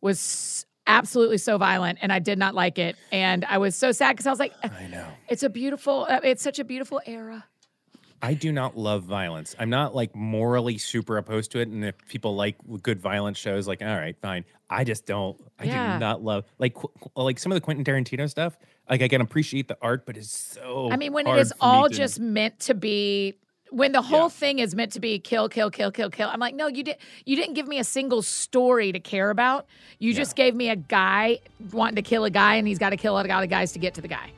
was absolutely so violent, and I did not like it, and I was so sad because I was like, I know. it's a beautiful, uh, it's such a beautiful era. I do not love violence. I'm not like morally super opposed to it. And if people like good violence shows, like, all right, fine. I just don't. I Yeah. do not love like qu- like some of the Quentin Tarantino stuff. Like I can appreciate the art, but it's so. I mean, when it is all just meant to be, when the whole Yeah. thing is meant to be kill, kill, kill, kill, kill. I'm like, no, you did. You didn't give me a single story to care about. You Yeah. just gave me a guy wanting to kill a guy, and he's got to kill a lot of guys to get to the guy.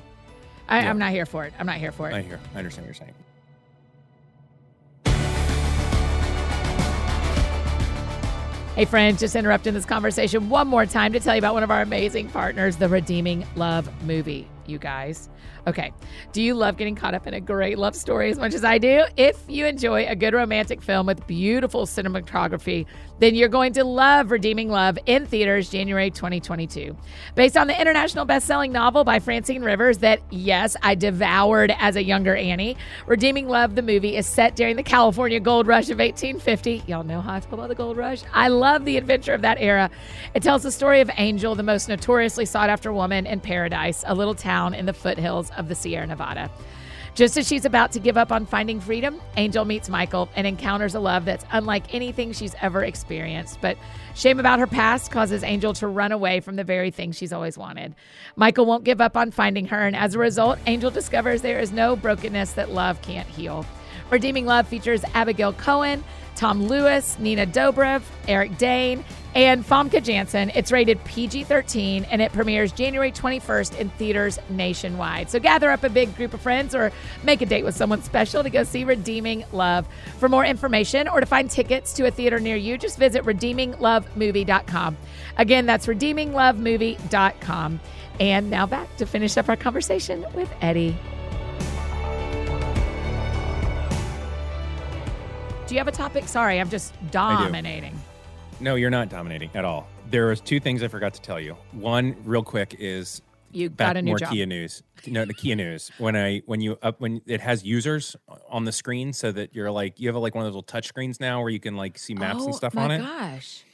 I, Yeah. I'm not here for it. I'm not here for it. I hear. I understand what you're saying. Hey, friends, just interrupting this conversation one more time to tell you about one of our amazing partners, the Redeeming Love movie, you guys. Okay, do you love getting caught up in a great love story as much as I do? If you enjoy a good romantic film with beautiful cinematography, then you're going to love Redeeming Love in theaters January 2022. Based on the international best-selling novel by Francine Rivers that, yes, I devoured as a younger Annie, Redeeming Love, the movie, is set during the California Gold Rush of 1850. Y'all know how I feel about the Gold Rush. I love the adventure of that era. It tells the story of Angel, the most notoriously sought-after woman in Paradise, a little town in the foothills of the Sierra Nevada. Just as she's about to give up on finding freedom, Angel meets Michael and encounters a love that's unlike anything she's ever experienced. But shame about her past causes Angel to run away from the very thing she's always wanted. Michael won't give up on finding her, and as a result, Angel discovers there is no brokenness that love can't heal. Redeeming Love features Abigail Cohen, Tom Lewis, Nina Dobrev, Eric Dane, and Famke Janssen. It's rated PG 13 and it premieres January 21st in theaters nationwide. So gather up a big group of friends or make a date with someone special to go see Redeeming Love. For more information or to find tickets to a theater near you, just visit redeeminglovemovie.com. Again, that's redeeminglovemovie.com. And now back to finish up our conversation with Eddie. Do you have a topic? Sorry, I'm just dominating. No, you're not dominating at all. There was two things I forgot to tell you. One, real quick, is You got a new more job. Kia news. No, the Kia news. When I when you up when it has users on the screen, so that you're like you have like one of those little touch screens now where you can like see maps oh, and stuff on it. Oh my gosh.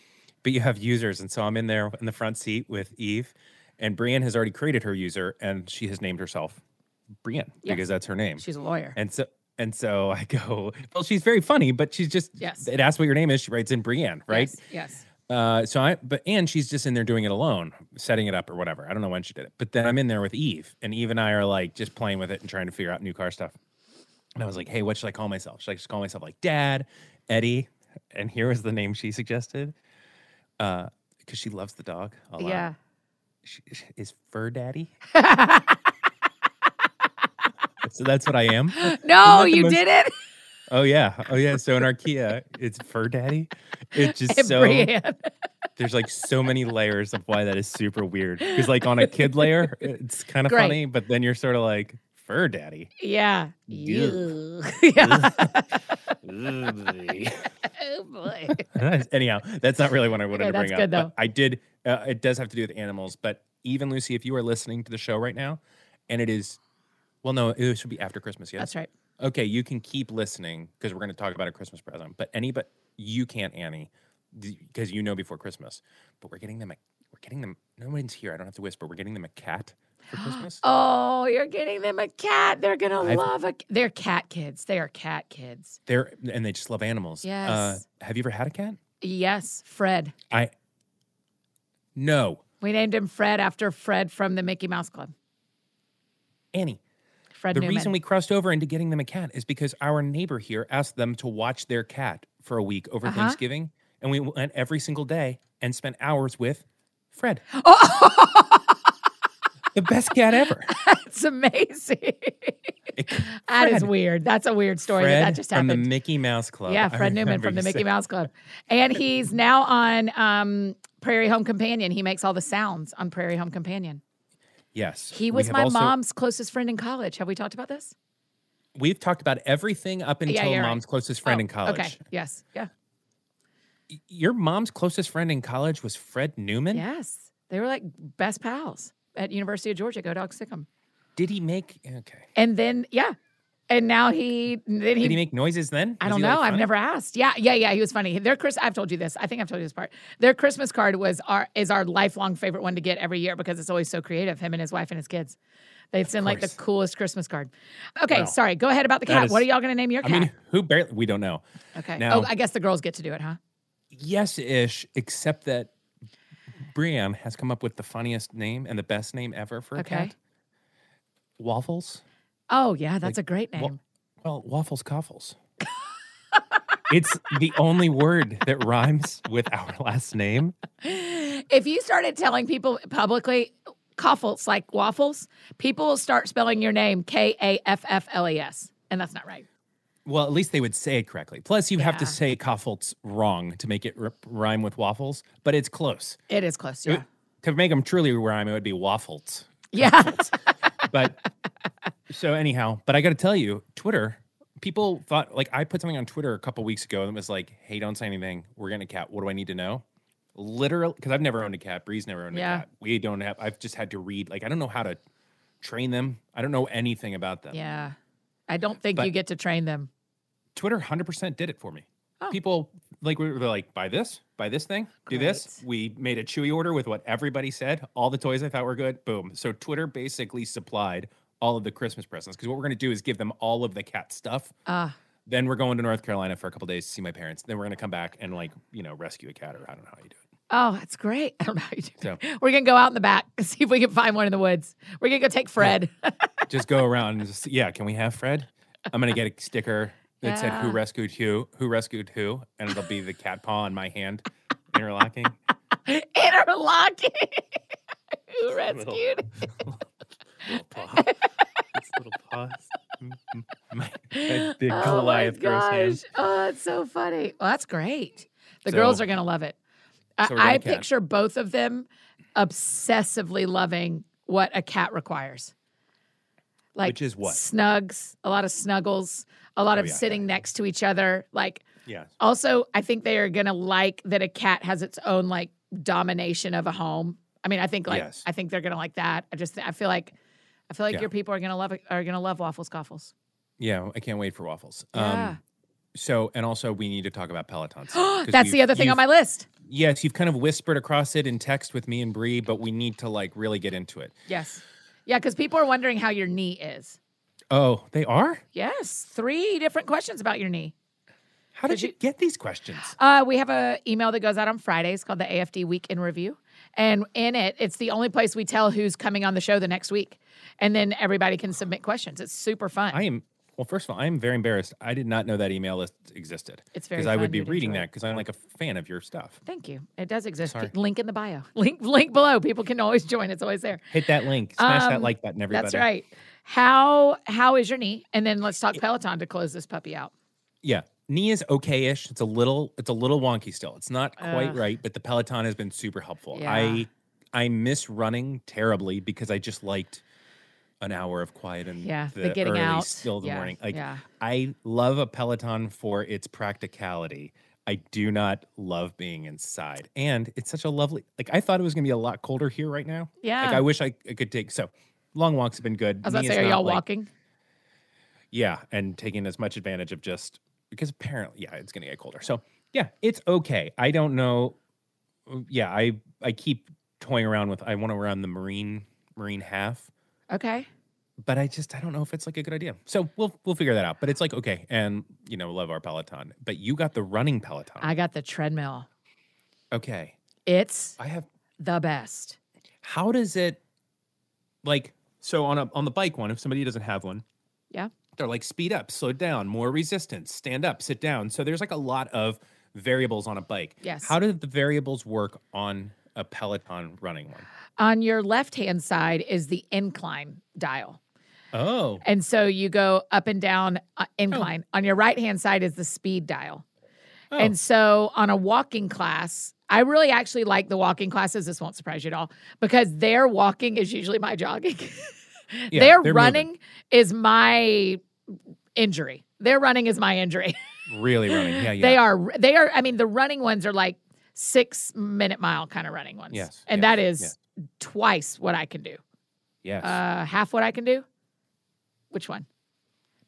But you have users, and so I'm in there in the front seat with Eve, and Brienne has already created her user, and she has named herself Brienne Yeah. because that's her name. She's a lawyer. And so and so I go, well, she's very funny, but she's just Yes. It asks what your name is. She writes in Brienne, right? Yes. yes. Uh, so I, but and she's just in there doing it alone, setting it up or whatever. I don't know when she did it, but then I'm in there with Eve, and Eve and I are like just playing with it and trying to figure out new car stuff. And I was like, hey, what should I call myself? Should I just call myself like Dad, Eddie? And here was the name she suggested, uh, because she loves the dog a lot. Yeah. She, is Fur Daddy. so that's what I am. No, you most- did it. Oh yeah, oh yeah. So in our Kia, it's Fur Daddy. It's just And so Brienne. There's like so many layers of why that is super weird. Because like on a kid layer, it's kind of Great. funny, but then you're sort of like fur daddy. Yeah. Ew. yeah. Ugh. oh boy. Anyhow, that's not really what I wanted Okay, to bring that's up. good, but though. I did. Uh, it does have to do with animals, but even Lucy, if you are listening to the show right now, and it is, well, no, it should be after Christmas. Yes, That's right. Okay, you can keep listening because we're going to talk about a Christmas present. But any, but you can't, Annie, because you know before Christmas. But we're getting them. A, we're getting them. No one's here. I don't have to whisper. We're getting them a cat for Christmas. Oh, you're getting them a cat. They're gonna I've- love a. They're cat kids. They are cat kids. They're and they just love animals. Uh, Yes. have you ever had a cat? Yes, Fred. I. No, We named him Fred after Fred from the Mickey Mouse Club. Annie. Fred The Newman. reason we crossed over into getting them a cat is because our neighbor here asked them to watch their cat for a week over Uh-huh. Thanksgiving, and we went every single day and spent hours with Fred, the best cat ever. That's amazing. that is weird. That's a weird story Fred that that just happened. from the Mickey Mouse Club. yeah, Fred Newman from the Mickey Mouse Club. And he's now on um, Prairie Home Companion. He makes all the sounds on Prairie Home Companion. Yes, He was my also- mom's closest friend in college. Have we talked about this? We've talked about everything up until yeah, right. mom's closest friend Oh, in college. Okay. Yes. Yeah. Your mom's closest friend in college was Fred Newman. Yes. They were like best pals at University of Georgia. Go Dog Sick'em. Did he make? Okay. And then yeah. And now he then he, Did he make noises then? I don't know. like, I've never asked. Yeah, yeah, yeah. He was funny. Their Chris, I've told you this. I think I've told you this part. Their Christmas card was our is our lifelong favorite one to get every year because it's always so creative. Him and his wife and his kids. They send like the coolest Christmas card. Okay, sorry. Go ahead about the cat. is- what are y'all going to name your I cat? mean, who barely? We don't know. okay. now- oh, I guess the girls get to do it, huh? Yes, ish. Except that Brienne has come up with the funniest name and the best name ever for a Okay. cat. Waffles. Oh yeah, that's a great name. Well, waffles Kaufholz. it's the only word that rhymes with our last name. if you started telling people publicly Kaufholz like waffles, people will start spelling your name K A F F L E S, and that's not right. Well, at least they would say it correctly. Plus, you have to Yeah. say Kaufholz wrong to make it r- rhyme with waffles, but it's close. It is close. It- Yeah. to make them truly rhyme, it would be waffles. Yeah. But so anyhow, but I got to tell you, Twitter people thought like I put something on Twitter a couple weeks ago and it was like, "Hey, don't say anything. We're getting a cat. What do I need to know?" Literally, because I've never owned a cat. Bree's never owned Yeah. a cat. We don't have. I've just had to read. Like I don't know how to train them. I don't know anything about them. yeah. I don't think But- you get to train them. Twitter 100% did it for me. Oh. People like we were like, buy this, buy this thing, do this. We made a Chewy order with what everybody said. All the toys I thought were good. Boom. So Twitter basically supplied all of the Christmas presents because what we're going to do is give them all of the cat stuff. Ah. Then we're going to North Carolina for a couple days to see my parents. Then we're going to come back and like you know rescue a cat or I don't know how you do it. Oh, that's great. I don't know how you do So- it. We're gonna go out in the back and see if we can find one in the woods. We're gonna go take Fred. Just go around and just yeah. Can we have Fred? I'm going to get a sticker that said "Who rescued who? Who rescued who?" and it'll be the cat paw in my hand interlocking. Interlocking. Who rescued? little paw. its little paws. Mm, mm, My, my big oh my Goliath gross gosh. hands. Oh, that's so funny. Well, that's great. The girls are gonna love it. I, so we're I picture both of them obsessively loving what a cat requires. Like Which is what? Snugs, a lot of snuggles, a lot Oh, of yeah. sitting next to each other. Like Yeah. also, I think they are gonna like that a cat has its own like domination of a home. I mean, I think like Yes. I think they're gonna like that. I just I feel like I feel like Yeah. your people are gonna love it are gonna love waffles Kaufholz. Yeah. I can't wait for waffles. Yeah. Um, so, and also we need to talk about Pelotons. That's the other thing on my list. Yes, you've kind of whispered across it in text with me and Bree, but we need to like really get into it. Yes. Yeah, because people are wondering how your knee is. Oh, they are? Yes, three different questions about your knee. How did Did you you- get these questions? Uh, we have a email that goes out on Fridays called the AFD Week in Review, and in it, it's the only place we tell who's coming on the show the next week, and then everybody can submit questions. It's super fun. I am well. First of all, I am very embarrassed. I did not know that email list existed. It's very because I would be reading that because I'm like a fan of your stuff. Thank you. It does exist. Sorry. Link in the bio. Link link below. People can always join. It's always there. Hit that link, smash that Um, like button, everybody. That's right. How how is your knee? And then let's talk Peloton to close this puppy out. Yeah. knee is okay-ish. It's a little it's a little wonky still. It's not quite Ugh. right, but the Peloton has been super helpful. Yeah. I I miss running terribly because I just liked an hour of quiet and Yeah, the, the, getting early out. still the yeah, morning. Like yeah. I love a Peloton for its practicality. I do not love being inside. And it's such a lovely like I thought it was gonna be a lot colder here right now. Yeah. Like I wish I, I could take so long walks have been good. I was about to say, are y'all like- walking? yeah, and taking as much advantage of just because apparently, yeah, it's gonna get colder. So yeah, it's okay. I don't know. Yeah, I I keep toying around with. I want to run the marine marine half, Okay. but I just I don't know if it's like a good idea. So we'll we'll figure that out. But it's like okay, and you know, love our Peloton. But you got the running Peloton. I got the treadmill. okay, It's I have. the best. How does it like? So on a on the bike one, if somebody doesn't have one, Yeah. they're like speed up, slow down, more resistance, stand up, sit down. So there's like a lot of variables on a bike. Yes. How do the variables work on a Peloton running one? On your left hand side is the incline dial. Oh, And so you go up and down uh, incline. On your right hand side is the speed dial. oh. And so on a walking class, I really actually like the walking classes. This won't surprise you at all because their walking is usually my jogging. Yeah, their they're moving. running is my injury. Their running is my injury. really running. Yeah, yeah. They are they are I mean the running ones are like 6 minute mile kind of running ones. Yes, And yes, that is yes. twice what I can do. Yes. Uh half what I can do? Which one?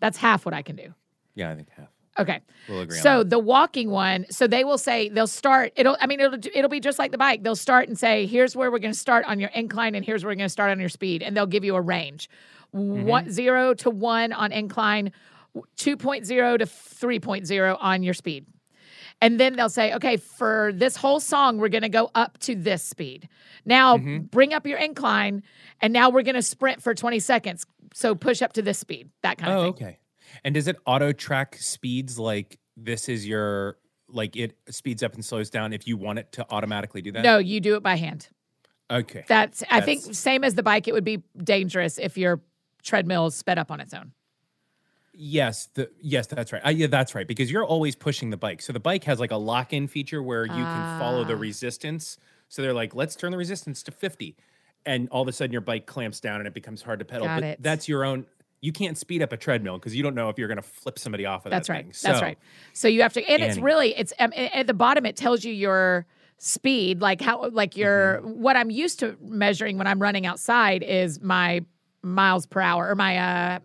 That's half what I can do. yeah, I think half. Okay. We'll agree So the walking one, so they will say they'll start. It'll, I mean, it'll it'll be just like the bike. They'll start and say, "Here's where we're going to start on your incline, and here's where we're going to start on your speed," and they'll give you a range, Mm-hmm. one zero to one on incline, two point zero to three point zero on your speed, and then they'll say, "Okay, for this whole song, we're going to go up to this speed. Now Mhm. bring up your incline, and now we're going to sprint for twenty seconds. So push up to this speed. That kind Oh, of thing. okay. And does it auto track speeds like this is your like it speeds up and slows down if you want it to automatically do that? No, you do it by hand. Okay. That's I think same as the bike, it would be dangerous if your treadmill sped up on its own. Yes, the yes, that's right. Uh, yeah, that's right. Because you're always pushing the bike. So the bike has like a lock-in feature where you can follow the Ah. resistance. So they're like, let's turn the resistance to 50. And all of a sudden your bike clamps down and it becomes hard to pedal. Got but it. that's your own you can't speed up a treadmill because you don't know if you're gonna flip somebody off of That's that right. thing. That's right. So you have to, and it's really it's um, at the bottom. It tells you your speed, like how like your Mm-hmm. what I'm used to measuring when I'm running outside is my miles per hour or my uh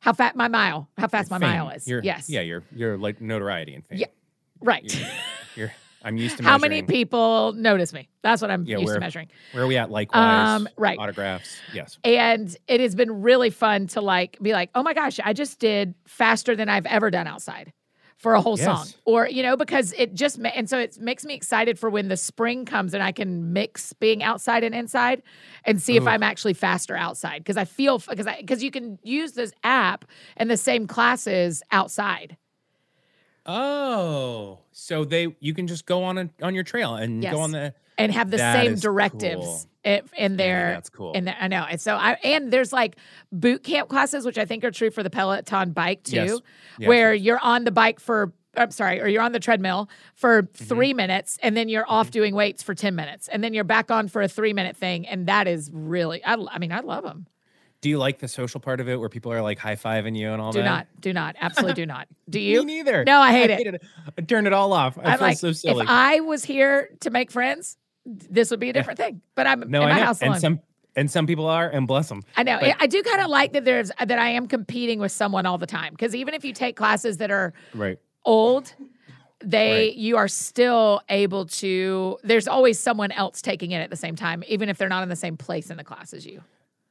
how fast my mile how fast my fame. mile is. Your- yes. Yeah, you're you're like notoriety and fame. Yeah, Right. You're, you're I'm used to how many people notice me? That's what I'm Yeah, used where- to measuring. Where are we at likewise? Um, right. Autographs. Yes. And it has been really fun to like be like, oh my gosh, I just did faster than I've ever done outside for a whole song. Or, you know, because it just, ma- and so it makes me excited for when the spring comes and I can mix being outside and inside and see if I'm actually faster outside. Cause I feel, because I, because you can use this app and the same classes outside. Oh, so they you can just go on a, on your trail and Yes. go on the and have the same directives cool. I- in their that's cool. in the, I know. And so I and there's like boot camp classes, which I think are true for the Peloton bike too, Yes. Yes, where yes. you're on the bike for I'm sorry, or you're on the treadmill for Mm-hmm. three minutes and then you're off doing weights for 10 minutes and then you're back on for a three minute thing. And that is really, I, I mean, I love them. Do you like the social part of it where people are like high fiving you and all Do that? Do not, do not, absolutely do not. Do Me you? neither. No, I hate it. I turned it all off. I I'm feel like, so silly. if I was here to make friends, this would be a different thing. But I'm no, in my house and some and some people are, and bless them. I know. But- I do kind of like that there's that I am competing with someone all the time because even if you take classes that are Right. old, they Right. you are still able to. There's always someone else taking it at the same time, even if they're not in the same place in the class as you.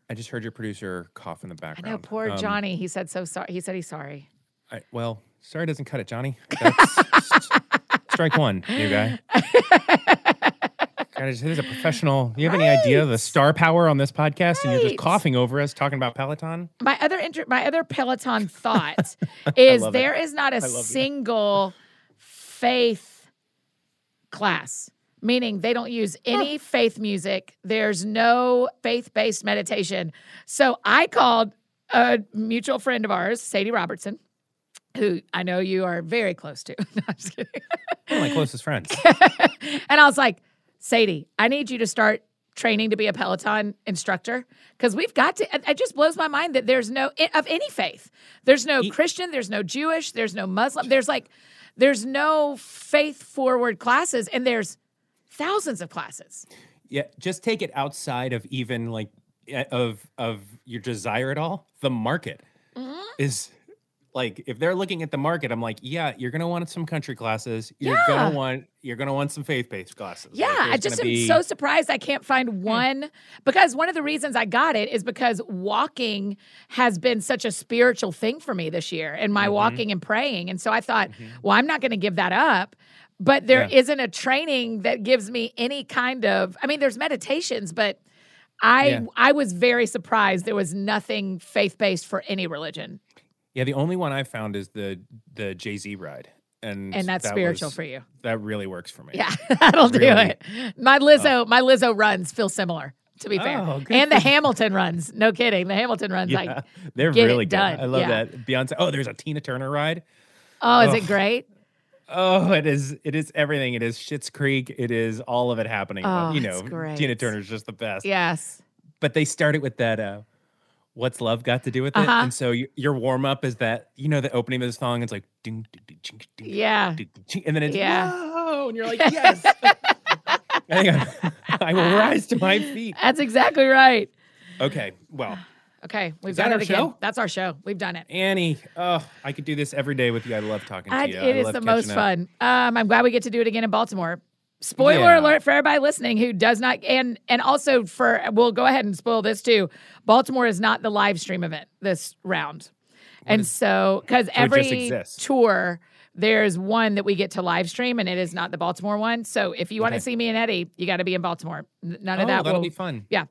I just heard your producer cough in the background. I know. Poor Um, Johnny. He said so sorry. He said he's sorry. I, well, sorry doesn't cut it, Johnny. That's strike one, new guy. God, here's a professional. Do you have any idea the star power on this podcast? And you're just coughing over us talking about Peloton? My other inter- my other Peloton thought is love it. there is not a you. single faith class, meaning they don't use oh. any faith music. There's no faith based meditation. So I called a mutual friend of ours, Sadie Robertson, who I know you are very close to. No, I'm just kidding. One of my closest friends. and I was like, Sadie, I need you to start training to be a Peloton instructor because we've got to. It, just blows my mind that there's no of any faith. There's no Christian. There's no Jewish. There's no Muslim. There's like, there's no faith forward classes, and there's thousands of classes. Yeah, just take it outside of even like eh, of of your desire at all. The market Mm-hmm. is like if they're looking at the market, I'm like, yeah, you're gonna want some country classes. You're Yeah. gonna want you're gonna want some faith based classes. Like, Yeah, I just am be- so surprised I can't find one because one of the reasons I got it is because walking has been such a spiritual thing for me this year and my Mhm. walking and praying. And so I thought, Mhm. well, I'm not to give that up. But there Yeah. not a training that gives me any kind of I mean, there's meditations, but I Yeah. I was very surprised there was nothing faith based for any religion. Yeah, the only one I found is the the Jay Z ride, and And that's that spiritual was- for you. That really works for me. Yeah, that'll do it. My Lizzo, my Lizzo runs feel similar, to be fair. Oh, and the. Hamilton runs. No kidding. The Hamilton runs Yeah, like, they're really good. done. I love Yeah. that Beyonce. Oh, there's a Tina Turner ride. oh, is Ugh. it great? Oh, it is. It is everything. It is Schitt's Creek. It is all of it happening. Oh, you know. Tina Turner's just the best. Yes. But they started with that. uh What's love got to do with it? Uh-huh. And so you, your warm up is that you know the opening of the song. It's like ding, ding, ding, ching, ding, Yeah. ding, ding, ching, and then it's Yeah. whoa, and you're like yes. Hang on. I will rise to my feet. That's exactly right. Okay. Well, Okay. We've Is done our it again. show? That's our show. We've done it. Annie. Oh, I could do this every day with you. I love talking to I, you. it I is the most up. fun. Um, I'm glad we get to do it again in Baltimore. Spoiler Yeah. alert for everybody listening who does not, and and also for we'll go ahead and spoil this too. Baltimore is not the live stream event this round, and is- so because So every tour there's one that we get to live stream, and it is not the Baltimore one. So if you want to Okay. see me and Eddie, you got to be in Baltimore. None Oh, of that that'll will. be fun. Yeah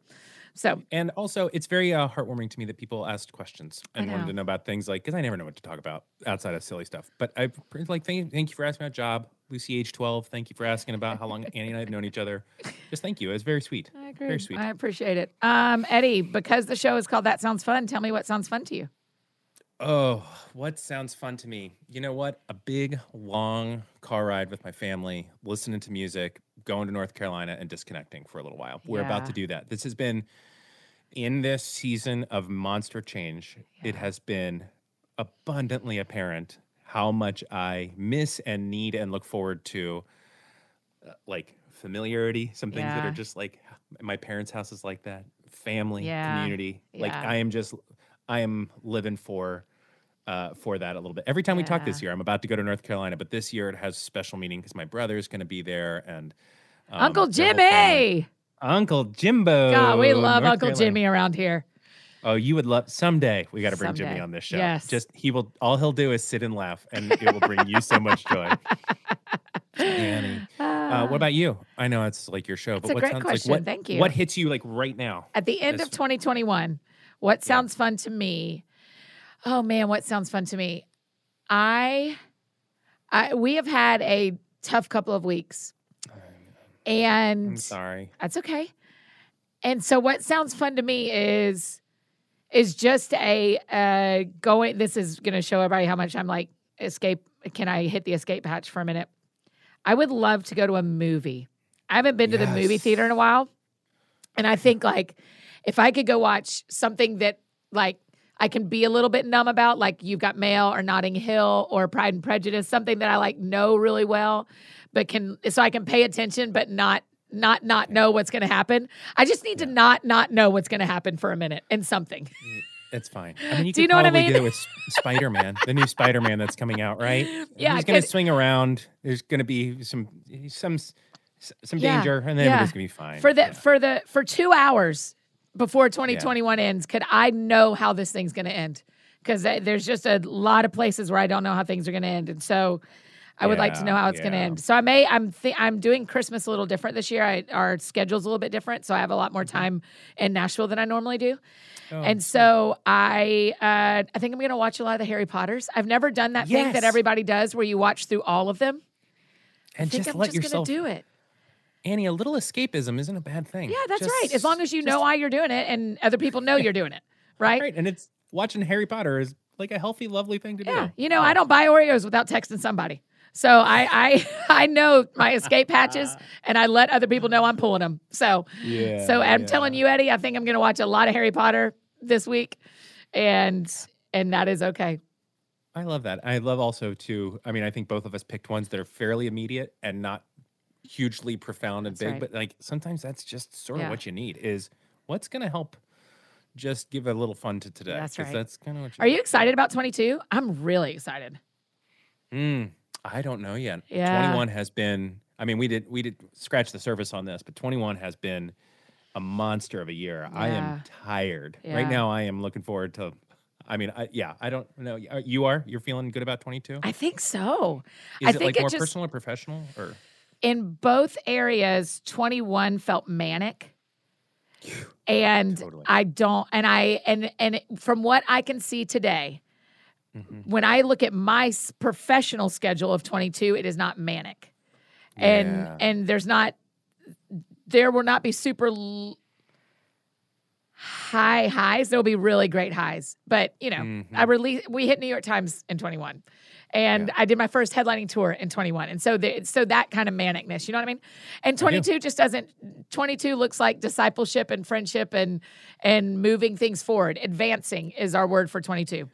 so And also, it's very uh, heartwarming to me that people asked questions and wanted to know about things like because I never know what to talk about outside of silly stuff. But I like thank, thank you for asking about job, Lucy age twelve. Thank you for asking about how long Annie and I have known each other. Just thank you. It's very sweet. I agree. Very sweet. I appreciate it. Um, Eddie, because the show is called That Sounds Fun, tell me what sounds fun to you. Oh, what sounds fun to me? You know what? A big, long car ride with my family, listening to music, going to North Carolina, and disconnecting for a little while. We're about to do that. This has been in this season of monster change. It has been abundantly apparent how much I miss and need and look forward to, uh, like familiarity. Some things that are just like my parents' house is like that. Family, Yeah. community. Like Yeah. I am just, I am living for uh, for that a little bit. Every time we talk this year, I'm about to go to North Carolina, but this year it has special meaning because my brother is going to be there and um, Uncle Jimmy. Uncle Jimbo. God, we love North Uncle Carolina. Jimmy around here. Oh, you would love someday. We got to bring Jimmy on this show. Yes. Just he will. All he'll do is sit and laugh, and it will bring you so much joy. Annie, uh, what about you? I know it's like your show, That's but a what great sounds question. like what? Thank you. What hits you like right now? At the end This- of 2021, what sounds fun to me? Oh man, what sounds fun to me? I, I we have had a tough couple of weeks, And I'm and sorry. that's okay. And so, what sounds fun to me is is just a uh, going. This is going to show everybody how much I'm like escape. Can I hit the escape hatch for a minute? I would love to go to a movie. I haven't been to the movie theater in a while, and I think like if I could go watch something that like I can be a little bit numb about, like you've got Mail or Notting Hill or Pride and Prejudice, something that I like know really well, but can so I can pay attention but not not not know what's going to happen. I just need to not not know what's going to happen for a minute and something. Mm, it's fine. I mean, you Do you know what I mean? do it with Spider Man, the new Spider Man that's coming out, right? Yeah, he's going to swing around. There's going to be some some some Yeah, danger, and then yeah. going to be fine. For the Yeah. for the for 2 hours before 2021 ends, could I know how this thing's going to end? Cuz uh, there's just a lot of places where I don't know how things are going to end. And so I would like to know how it's going to end. So I may I'm th- I'm doing Christmas a little different this year. I, our schedule's a little bit different, so I have a lot more Mm-hmm. time in Nashville than I normally do. Oh, And so I uh, I think I'm going to watch a lot of the Harry Potters. I've never done that thing that everybody does where you watch through all of them. and I think just I'm let just yourself going to do it. Annie, a little escapism isn't a bad thing. Yeah, that's Just- right. As long as you know why you're doing it and other people know you're doing it, right? right, and it's watching Harry Potter is like a healthy, lovely thing to Yeah, do. you know, I don't buy Oreos without texting somebody. So I I I know my escape hatches, and I let other people know I'm pulling them. So Yeah. so I'm yeah. telling you, Eddie, I think I'm going to watch a lot of Harry Potter this week, and and that is okay. I love that. I love also too. I mean, I think both of us picked ones that are fairly immediate and not hugely profound and That's big, right. but like sometimes that's just sort Yeah. of what you need is what's going to help just give a little fun to today. That's right. That's kind of what you Are you excited about 22? I'm really excited. Mm, I don't know yet. Yeah. 21 has been I mean, we did we did scratch the surface on this, but 21 has been a monster of a year. I am tired. Yeah. Right now I am looking forward to I mean, I, yeah, I don't know. Uh, You are? You're feeling good about 22? I think so. Is I it think like it more just- personal or professional or In both areas, 21 felt manic. And Totally. I don't and I and and from what I can see today, Mhm. when I look at my professional schedule of 22, it is not manic. And Yeah. and there's not there will not be super l- high highs. There'll be really great highs. But, you know, Mhm. I released we hit New York Times in 21. And Yeah. I did my first headlining tour in 21. And so the, so that kind of manicness, you know what I mean? And 22 just doesn't 22 looks like discipleship and friendship and and moving things forward. Advancing is our word for 22.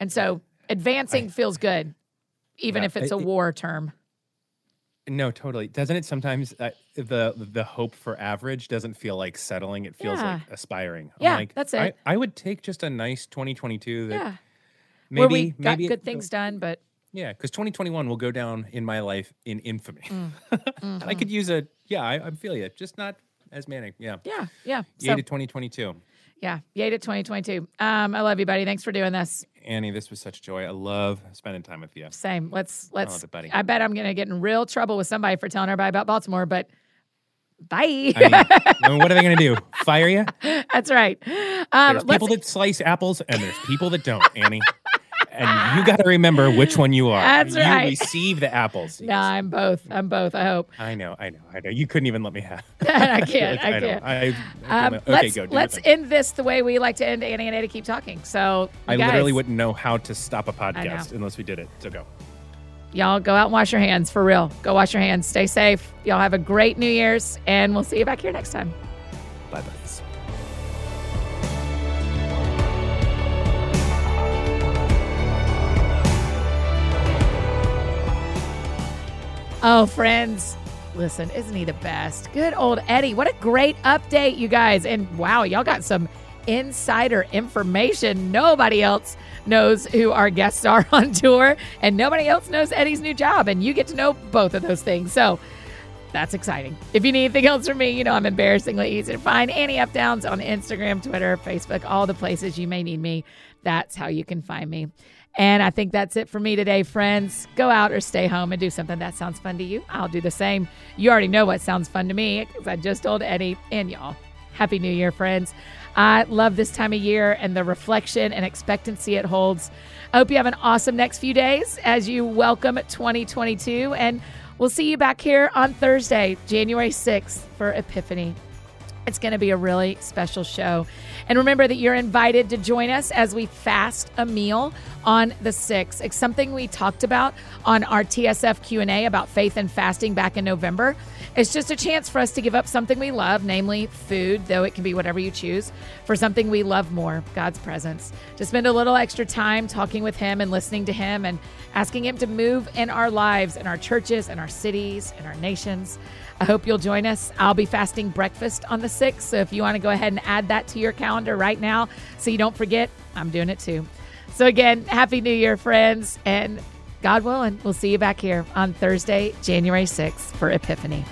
And so advancing feels good even Yeah, if it's I- a war term. No, totally. Doesn't it sometimes uh, the the hope for average doesn't feel like settling? It feels Yeah. like aspiring. I'm Yeah, like, that's it. I would take just a nice 2022 that Yeah. maybe Where we got maybe good it- things done, but Yeah, because 2021 will go down in my life in infamy. Mm. I Mhm. could use a yeah. I, I feel you, just not as manic. Yeah, yeah, yeah. yay So to 2022. yeah, yay to 2022. Um, I love you, buddy. Thanks for doing this. Annie, this was such joy. I love spending time with you. Same. Let's let's. love it, buddy. I bet I'm gonna get in real trouble with somebody for telling everybody about Baltimore, but bye. I mean, I mean, what are they going to do? Fire you? That's right. Um, There's people that slice apples, and there's people that don't, Annie. And you got to remember which one you are. That's you right. receive the apples. no, I'm both. I'm both. I hope. I know, I know, I know. You couldn't even let me have. I can't. I know. can't. I, I, Um, okay, let's go. Let's end this the way we like to end Annie and Eddie keep talking. So I literally wouldn't know how to stop a podcast unless we did it. So go. Y'all go out and wash your hands for real. Go wash your hands. Stay safe. Y'all have a great New Year's, and we'll see you back here next time. Bye, buddies. Oh, friends, listen, isn't he the best? Good old Eddie. What a great update, you guys. And wow, y'all got some insider information. Nobody else knows who our guests are on tour, and nobody else knows Eddie's new job. And you get to know both of those things. So that's exciting. If you need anything else from me, you know I'm embarrassingly easy to find. Annie F. Downs on Instagram, Twitter, Facebook, all the places you may need me. That's how you can find me. And I think that's it for me today, friends. Go out or stay home and do something that sounds fun to you. I'll do the same. You already know what sounds fun to me because I just told Eddie and y'all. Happy New Year, friends. I love this time of year and the reflection and expectancy it holds. I hope you have an awesome next few days as you welcome 2022. And we'll see you back here on Thursday, January 6th for Epiphany. It's going to be a really special show. And remember that you're invited to join us as we fast a meal on the 6th. It's something we talked about on our TSF Q&A about faith and fasting back in November. It's just a chance for us to give up something we love, namely food, though it can be whatever you choose, for something we love more, God's presence. To spend a little extra time talking with him and listening to him and asking him to move in our lives, in our churches, in our cities, in our nations. I hope you'll join us. I'll be fasting breakfast on the 6th. So if you want to go ahead and add that to your calendar right now so you don't forget, I'm doing it too. So again, Happy New Year, friends. And God willing, we'll see you back here on Thursday, January 6th for Epiphany.